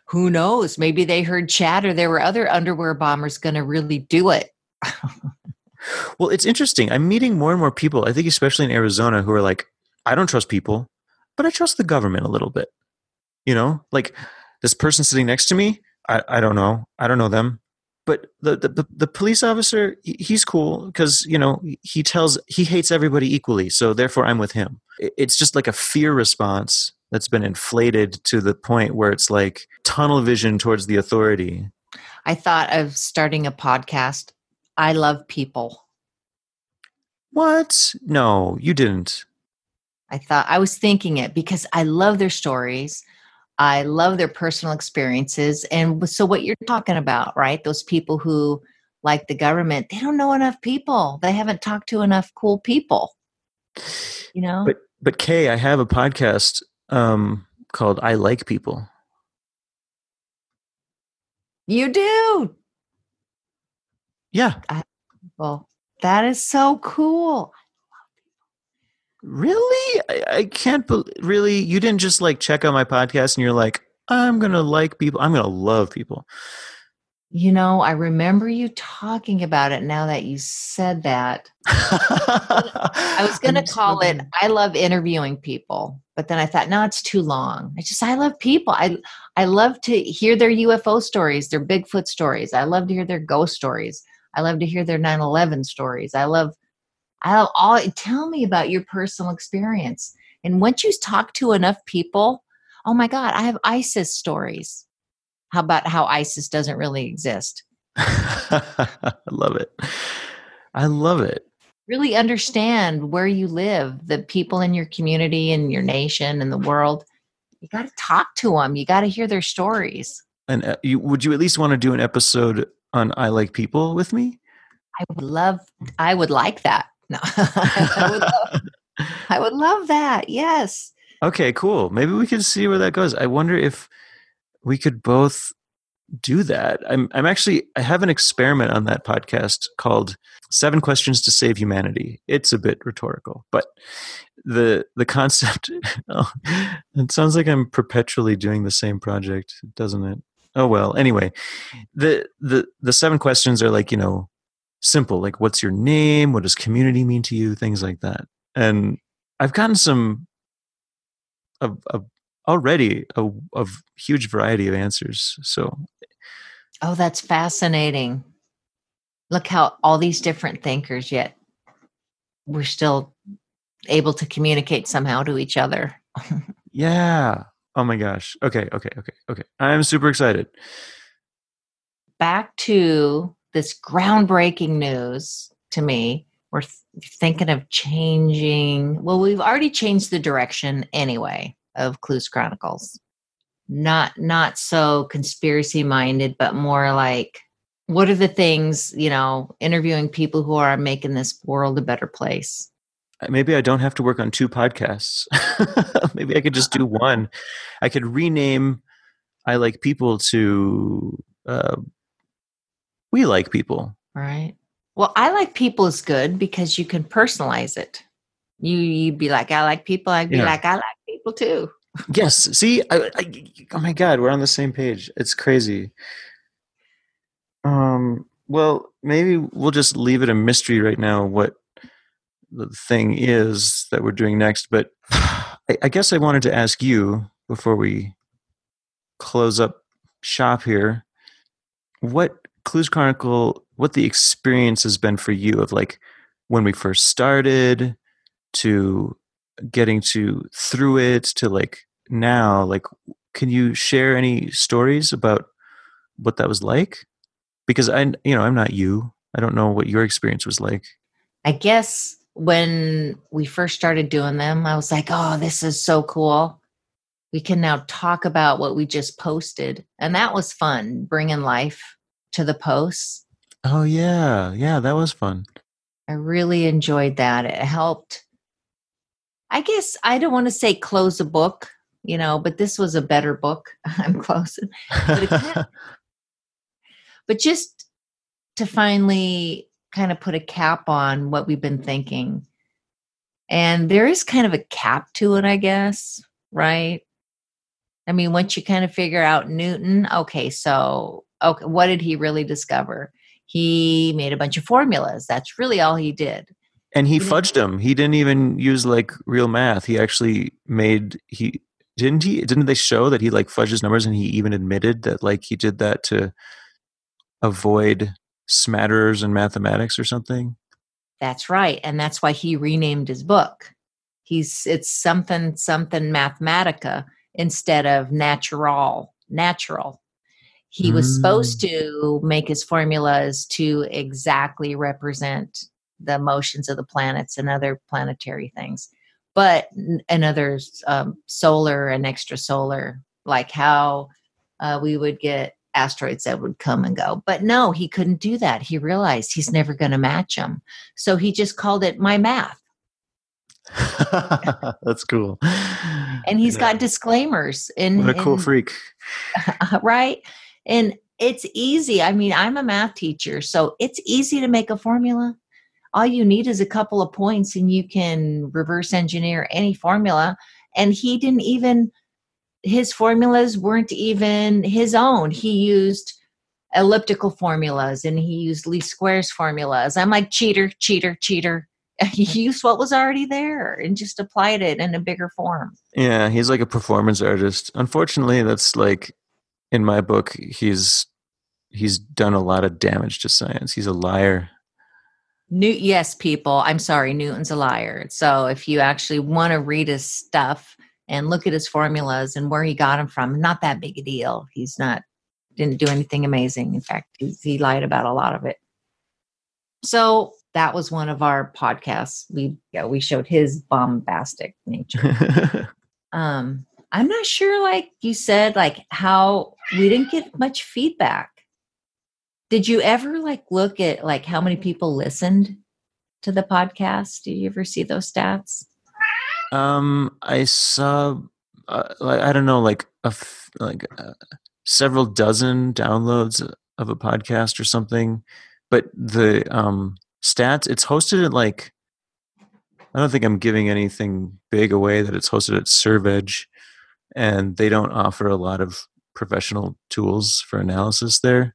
Who knows? Maybe they heard chatter. There were other underwear bombers going to really do it. well it's interesting. I'm meeting more and more people i think especially in arizona who are like i don't trust people but i trust the government a little bit. You know like this person sitting next to me i, I don't know. I don't know them. But the the, the police officer he's cool because you know he tells he hates everybody equally so therefore i'm with him. It's just like a fear response that's been inflated to the point where it's like tunnel vision towards the authority. I thought of starting a podcast. I love people. what no you didn't I thought I was thinking it because I love their stories. I love their personal experiences. And so, what you're talking about, right? Those people who, like the government, they don't know enough people. They haven't talked to enough cool people. You know? But but K, I have a podcast um, called "I Like People." you do. Yeah, Well, that is so cool. really? I, I can't. bel really, you didn't just like check out my podcast and you're like, I'm going to like people. I'm going to love people. You know, I remember you talking about it now that you said that. I was going to call it I love interviewing people, but then I thought no, it's too long. I just I love people. I I love to hear their UFO stories, their Bigfoot stories. I love to hear their ghost stories. I love to hear their 9/11 stories. I love I'll all tell me about your personal experience. And once you talk to enough people, oh my god, I have ISIS stories how about how ISIS doesn't really exist? I love it. I love it. Really understand where you live, the people in your community and your nation and the world. You got to talk to them. You got to hear their stories. And uh, you, would you at least want to do an episode on I Like People with me? I would love, I would like that. No, I, would love, I would love that. Yes. Okay, cool. Maybe we can see where that goes. I wonder if we could both do that. I'm I'm actually I have an experiment on that podcast called Seven Questions to Save Humanity. It's a bit rhetorical, but the the concept oh, it sounds like I'm perpetually doing the same project, doesn't it? Oh well. Anyway, the the the seven questions are like, you know, simple, like what's your name, what does community mean to you, things like that. And I've gotten some of, of already a, a huge variety of answers. So, oh, that's fascinating. Look how all these different thinkers, yet we're still able to communicate somehow to each other. yeah. Oh my gosh. Okay. Okay. Okay. Okay. I'm super excited. Back to this groundbreaking news to me. We're th- thinking of changing. Well, we've already changed the direction anyway of Clues Chronicles. Not not so conspiracy minded, but more like what are the things, you know, interviewing people who are making this world a better place. Maybe I don't have to work on two podcasts. Maybe I could just do one. I could rename I like people to uh, we like people. Right. Well, I like people is good because you can personalize it. You you'd be like, I like people. I'd be yeah. like, I like people too. Yes. See, I, I, oh my God, we're on the same page. It's crazy. Um. Well, maybe we'll just leave it a mystery right now. What the thing is that we're doing next, but I, I guess I wanted to ask you before we close up shop here. What Clues Chronicle? What the experience has been for you of like when we first started to getting to through it to like now like can you share any stories about what that was like because i you know i'm not you i don't know what your experience was like i guess when we first started doing them i was like oh this is so cool. We can now talk about what we just posted and that was fun bringing life to the posts. Oh yeah. Yeah that was fun. I really enjoyed that. It helped. I guess I don't want to say close a book, you know, but this was a better book. I'm closing. But, but just to finally kind of put a cap on what we've been thinking. And there is kind of a cap to it, I guess, right? I mean, once you kind of figure out Newton, okay, so okay, what did he really discover? He made a bunch of formulas. That's really all he did and he fudged them he didn't even use like real math he actually made he didn't he didn't they show that he like fudged his numbers and he even admitted that like he did that to avoid smatterers in mathematics or something? That's right and that's why he renamed his book. He's it's something something mathematica instead of natural natural. He was mm. supposed to make his formulas to exactly represent the motions of the planets and other planetary things but and others um, solar and extrasolar like how uh, we would get asteroids that would come and go. But no he couldn't do that. He realized he's never going to match them so he just called it my math. That's cool. And he's yeah. got disclaimers in what a cool freak. Right? And it's easy. I mean i'm a math teacher so it's easy to make a formula. All you need is a couple of points and you can reverse engineer any formula. And he didn't even his formulas weren't even his own. He used elliptical formulas and he used least squares formulas. I'm like, cheater, cheater, cheater. He used what was already there and just applied it in a bigger form. Yeah, he's like a performance artist. Unfortunately, that's like in my book, he's he's done a lot of damage to science. He's a liar. New yes, people. I'm sorry, Newton's a liar. So if you actually want to read his stuff and look at his formulas and where he got them from, not that big a deal. He's not didn't do anything amazing. In fact, he, he lied about a lot of it. So that was one of our podcasts. We yeah, we showed his bombastic nature. um, I'm not sure, like you said, like how we didn't get much feedback. Did you ever like look at like how many people listened to the podcast? Did you ever see those stats? Um, I saw, uh, like I don't know, like a f- like uh, several dozen downloads of a podcast or something, but the um stats it's hosted at like I don't think I'm giving anything big away that it's hosted at SurvEdge, and they don't offer a lot of professional tools for analysis there.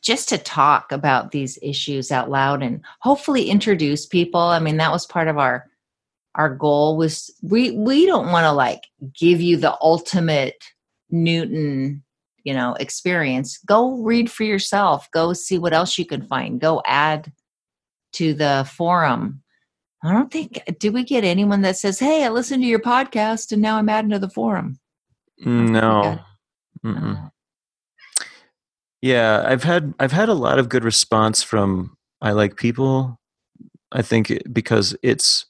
Just to talk about these issues out loud and hopefully introduce people. I mean, that was part of our our goal was we we don't want to like give you the ultimate Newton you know experience. Go read for yourself. Go see what else you can find. Go add to the forum. I don't think do we get anyone that says hey i listened to your podcast and now i'm adding to the forum. No. uh, yeah i've had i've had a lot of good response from i like people. I think because it's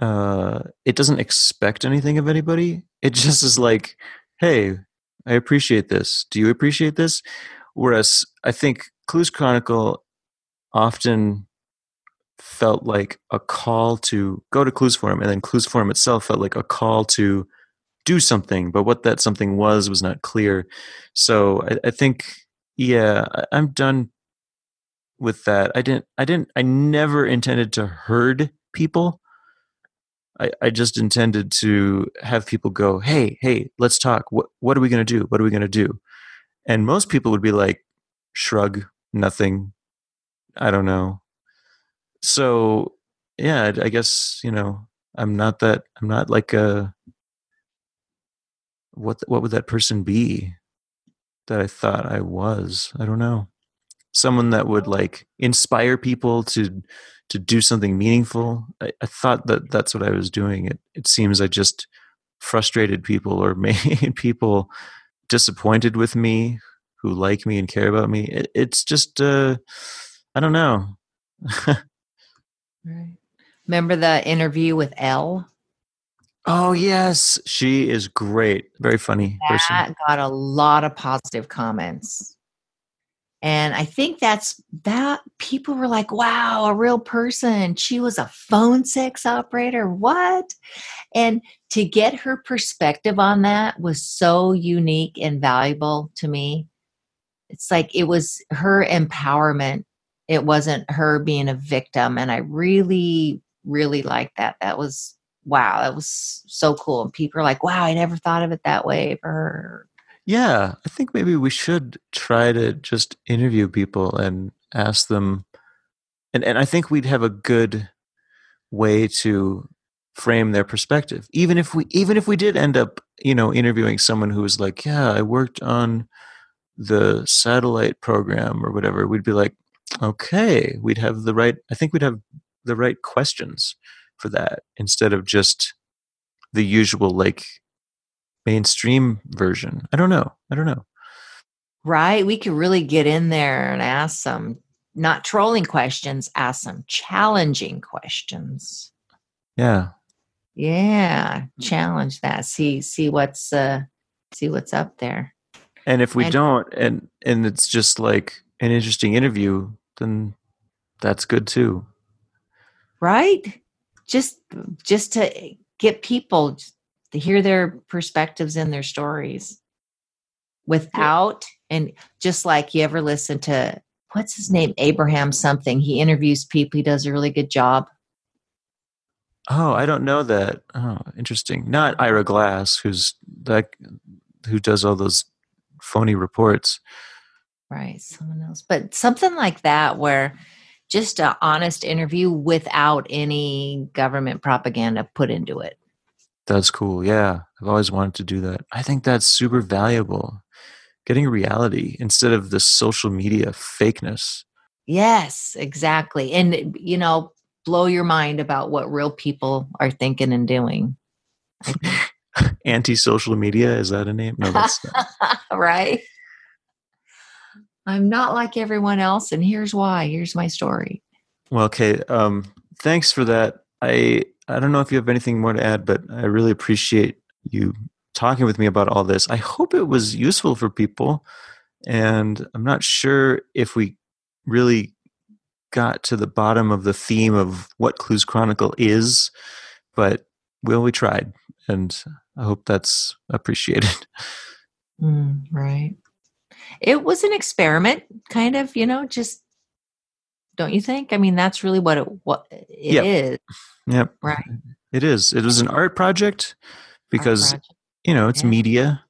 uh it doesn't expect anything of anybody it just is like hey I appreciate this. Do you appreciate this? Whereas I think Clues Chronicle often felt like a call to go to Clues Forum, and then Clues Forum itself felt like a call to do something, but what that something was was not clear. So I, I think, yeah, I, I'm done with that. I didn't, I didn't, I never intended to herd people. I, I just intended to have people go, hey, hey, let's talk. What what are we gonna do? What are we gonna do? And most people would be like, shrug, nothing. I don't know. So yeah, I guess you know I'm not that. I'm not like a what what would that person be that I thought I was? I don't know. Someone that would like inspire people to to do something meaningful. I, I thought that that's what I was doing. It it seems I just frustrated people or made people disappointed with me who like me and care about me. It, it's just uh, I don't know. right. Remember the interview with Elle? Oh yes, she is great. Very funny that person. got a lot of positive comments and i think that's that people were like wow a real person. She was a phone sex operator. What? And to get her perspective on that was so unique and valuable to me. It's like it was her empowerment. It wasn't her being a victim. And i really really liked that. That was wow that was so cool. And people are like wow i never thought of it that way for her yeah, I think maybe we should try to just interview people and ask them and and I think we'd have a good way to frame their perspective. Even if we even if we did end up, you know, interviewing someone who was like, "Yeah, I worked on the satellite program or whatever." We'd be like, "Okay, we'd have the right I think we'd have the right questions for that instead of just the usual like mainstream version. I don't know. I don't know. Right. We could really get in there and ask some not trolling questions, ask some challenging questions. Yeah. Yeah. Challenge that. See see what's uh see what's up there. And if we and, don't and and it's just like an interesting interview, then that's good too. Right? Just just to get people to hear their perspectives and their stories without and just like you ever listen to what's his name? Abraham something. He interviews people. He does a really good job. Oh i don't know that. Oh interesting. Not ira glass who's that who does all those phony reports. Right, someone else. But something like that where just an honest interview without any government propaganda put into it. That's cool. Yeah. I've always wanted to do that. I think that's super valuable. Getting reality instead of the social media fakeness. Yes, exactly. And, you know, blow your mind about what real people are thinking and doing. Anti social media, is that a name? No, that's not. right. I'm not like everyone else, and here's why. Here's my story. Well, okay. Um, thanks for that. I I don't know if you have anything more to add, but I really appreciate you talking with me about all this. I hope it was useful for people, and I'm not sure if we really got to the bottom of the theme of what Clues Chronicle is, but well, we tried, and I hope that's appreciated. Mm, right. It was an experiment, kind of, you know, just don't you think? I mean, that's really what it what it yep. is. Yep. Right. It is. It was an art project because art project. you know it's yeah. media,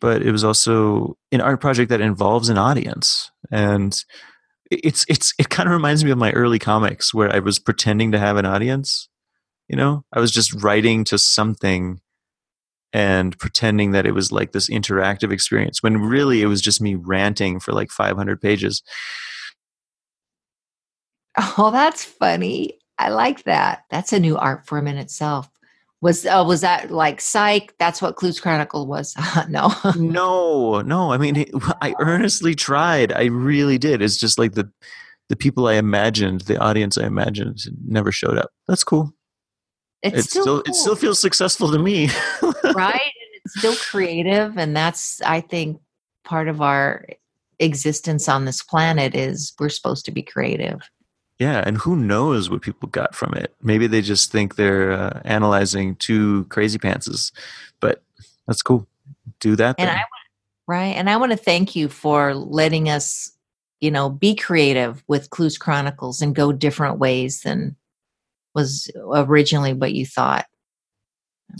but it was also an art project that involves an audience, and it's it's it kind of reminds me of my early comics where I was pretending to have an audience. You know, I was just writing to something and pretending that it was like this interactive experience when really it was just me ranting for like 500 pages. Oh, that's funny. I like that. That's a new art form in itself. Was uh, was that like psych? That's what Clues Chronicle was. no, no, no. I mean, I earnestly tried. I really did. It's just like the the people I imagined, the audience I imagined, never showed up. That's cool. It's it still, still cool. it still feels successful to me, right? And it's still creative, and that's I think part of our existence on this planet is we're supposed to be creative. Yeah, and who knows what people got from it? Maybe they just think they're uh, analyzing two crazy pantses, but that's cool. Do that. And I right, and I want to thank you for letting us, you know, be creative with Clues Chronicles and go different ways than was originally what you thought.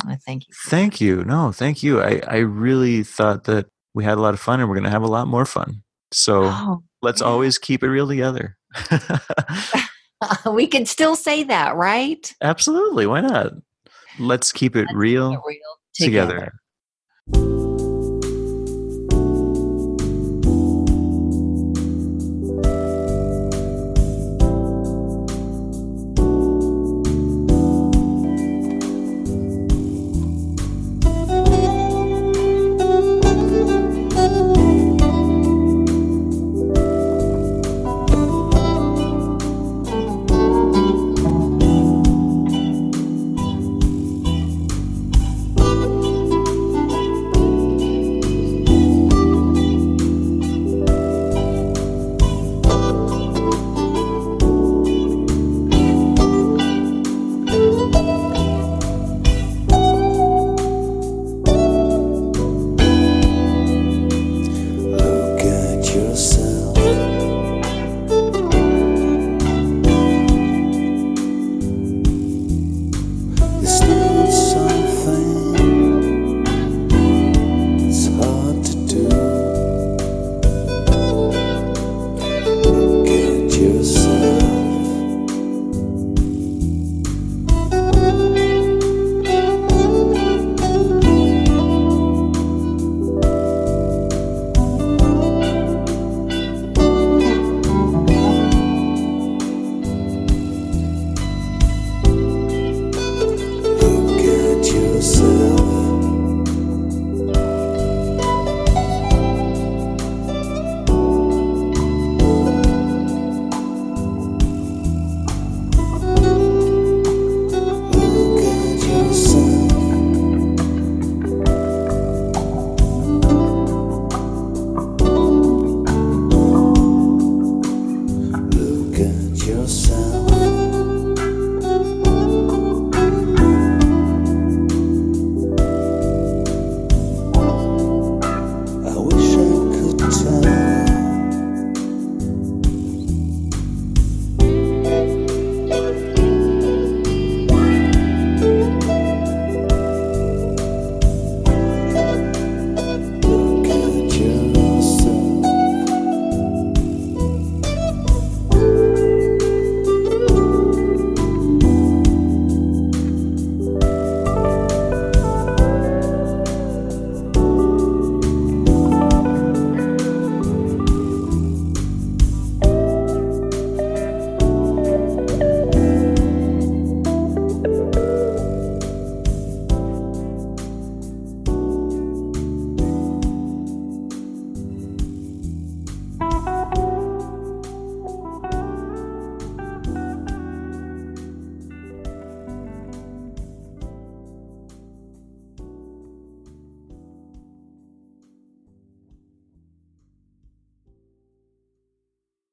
I thank you. Thank you. No, thank you. I I really thought that we had a lot of fun, and we're going to have a lot more fun. So oh, let's yeah. always keep it real together. we can still say that, right? Absolutely. Why not? Let's keep it, Let's real, keep it real, together. together.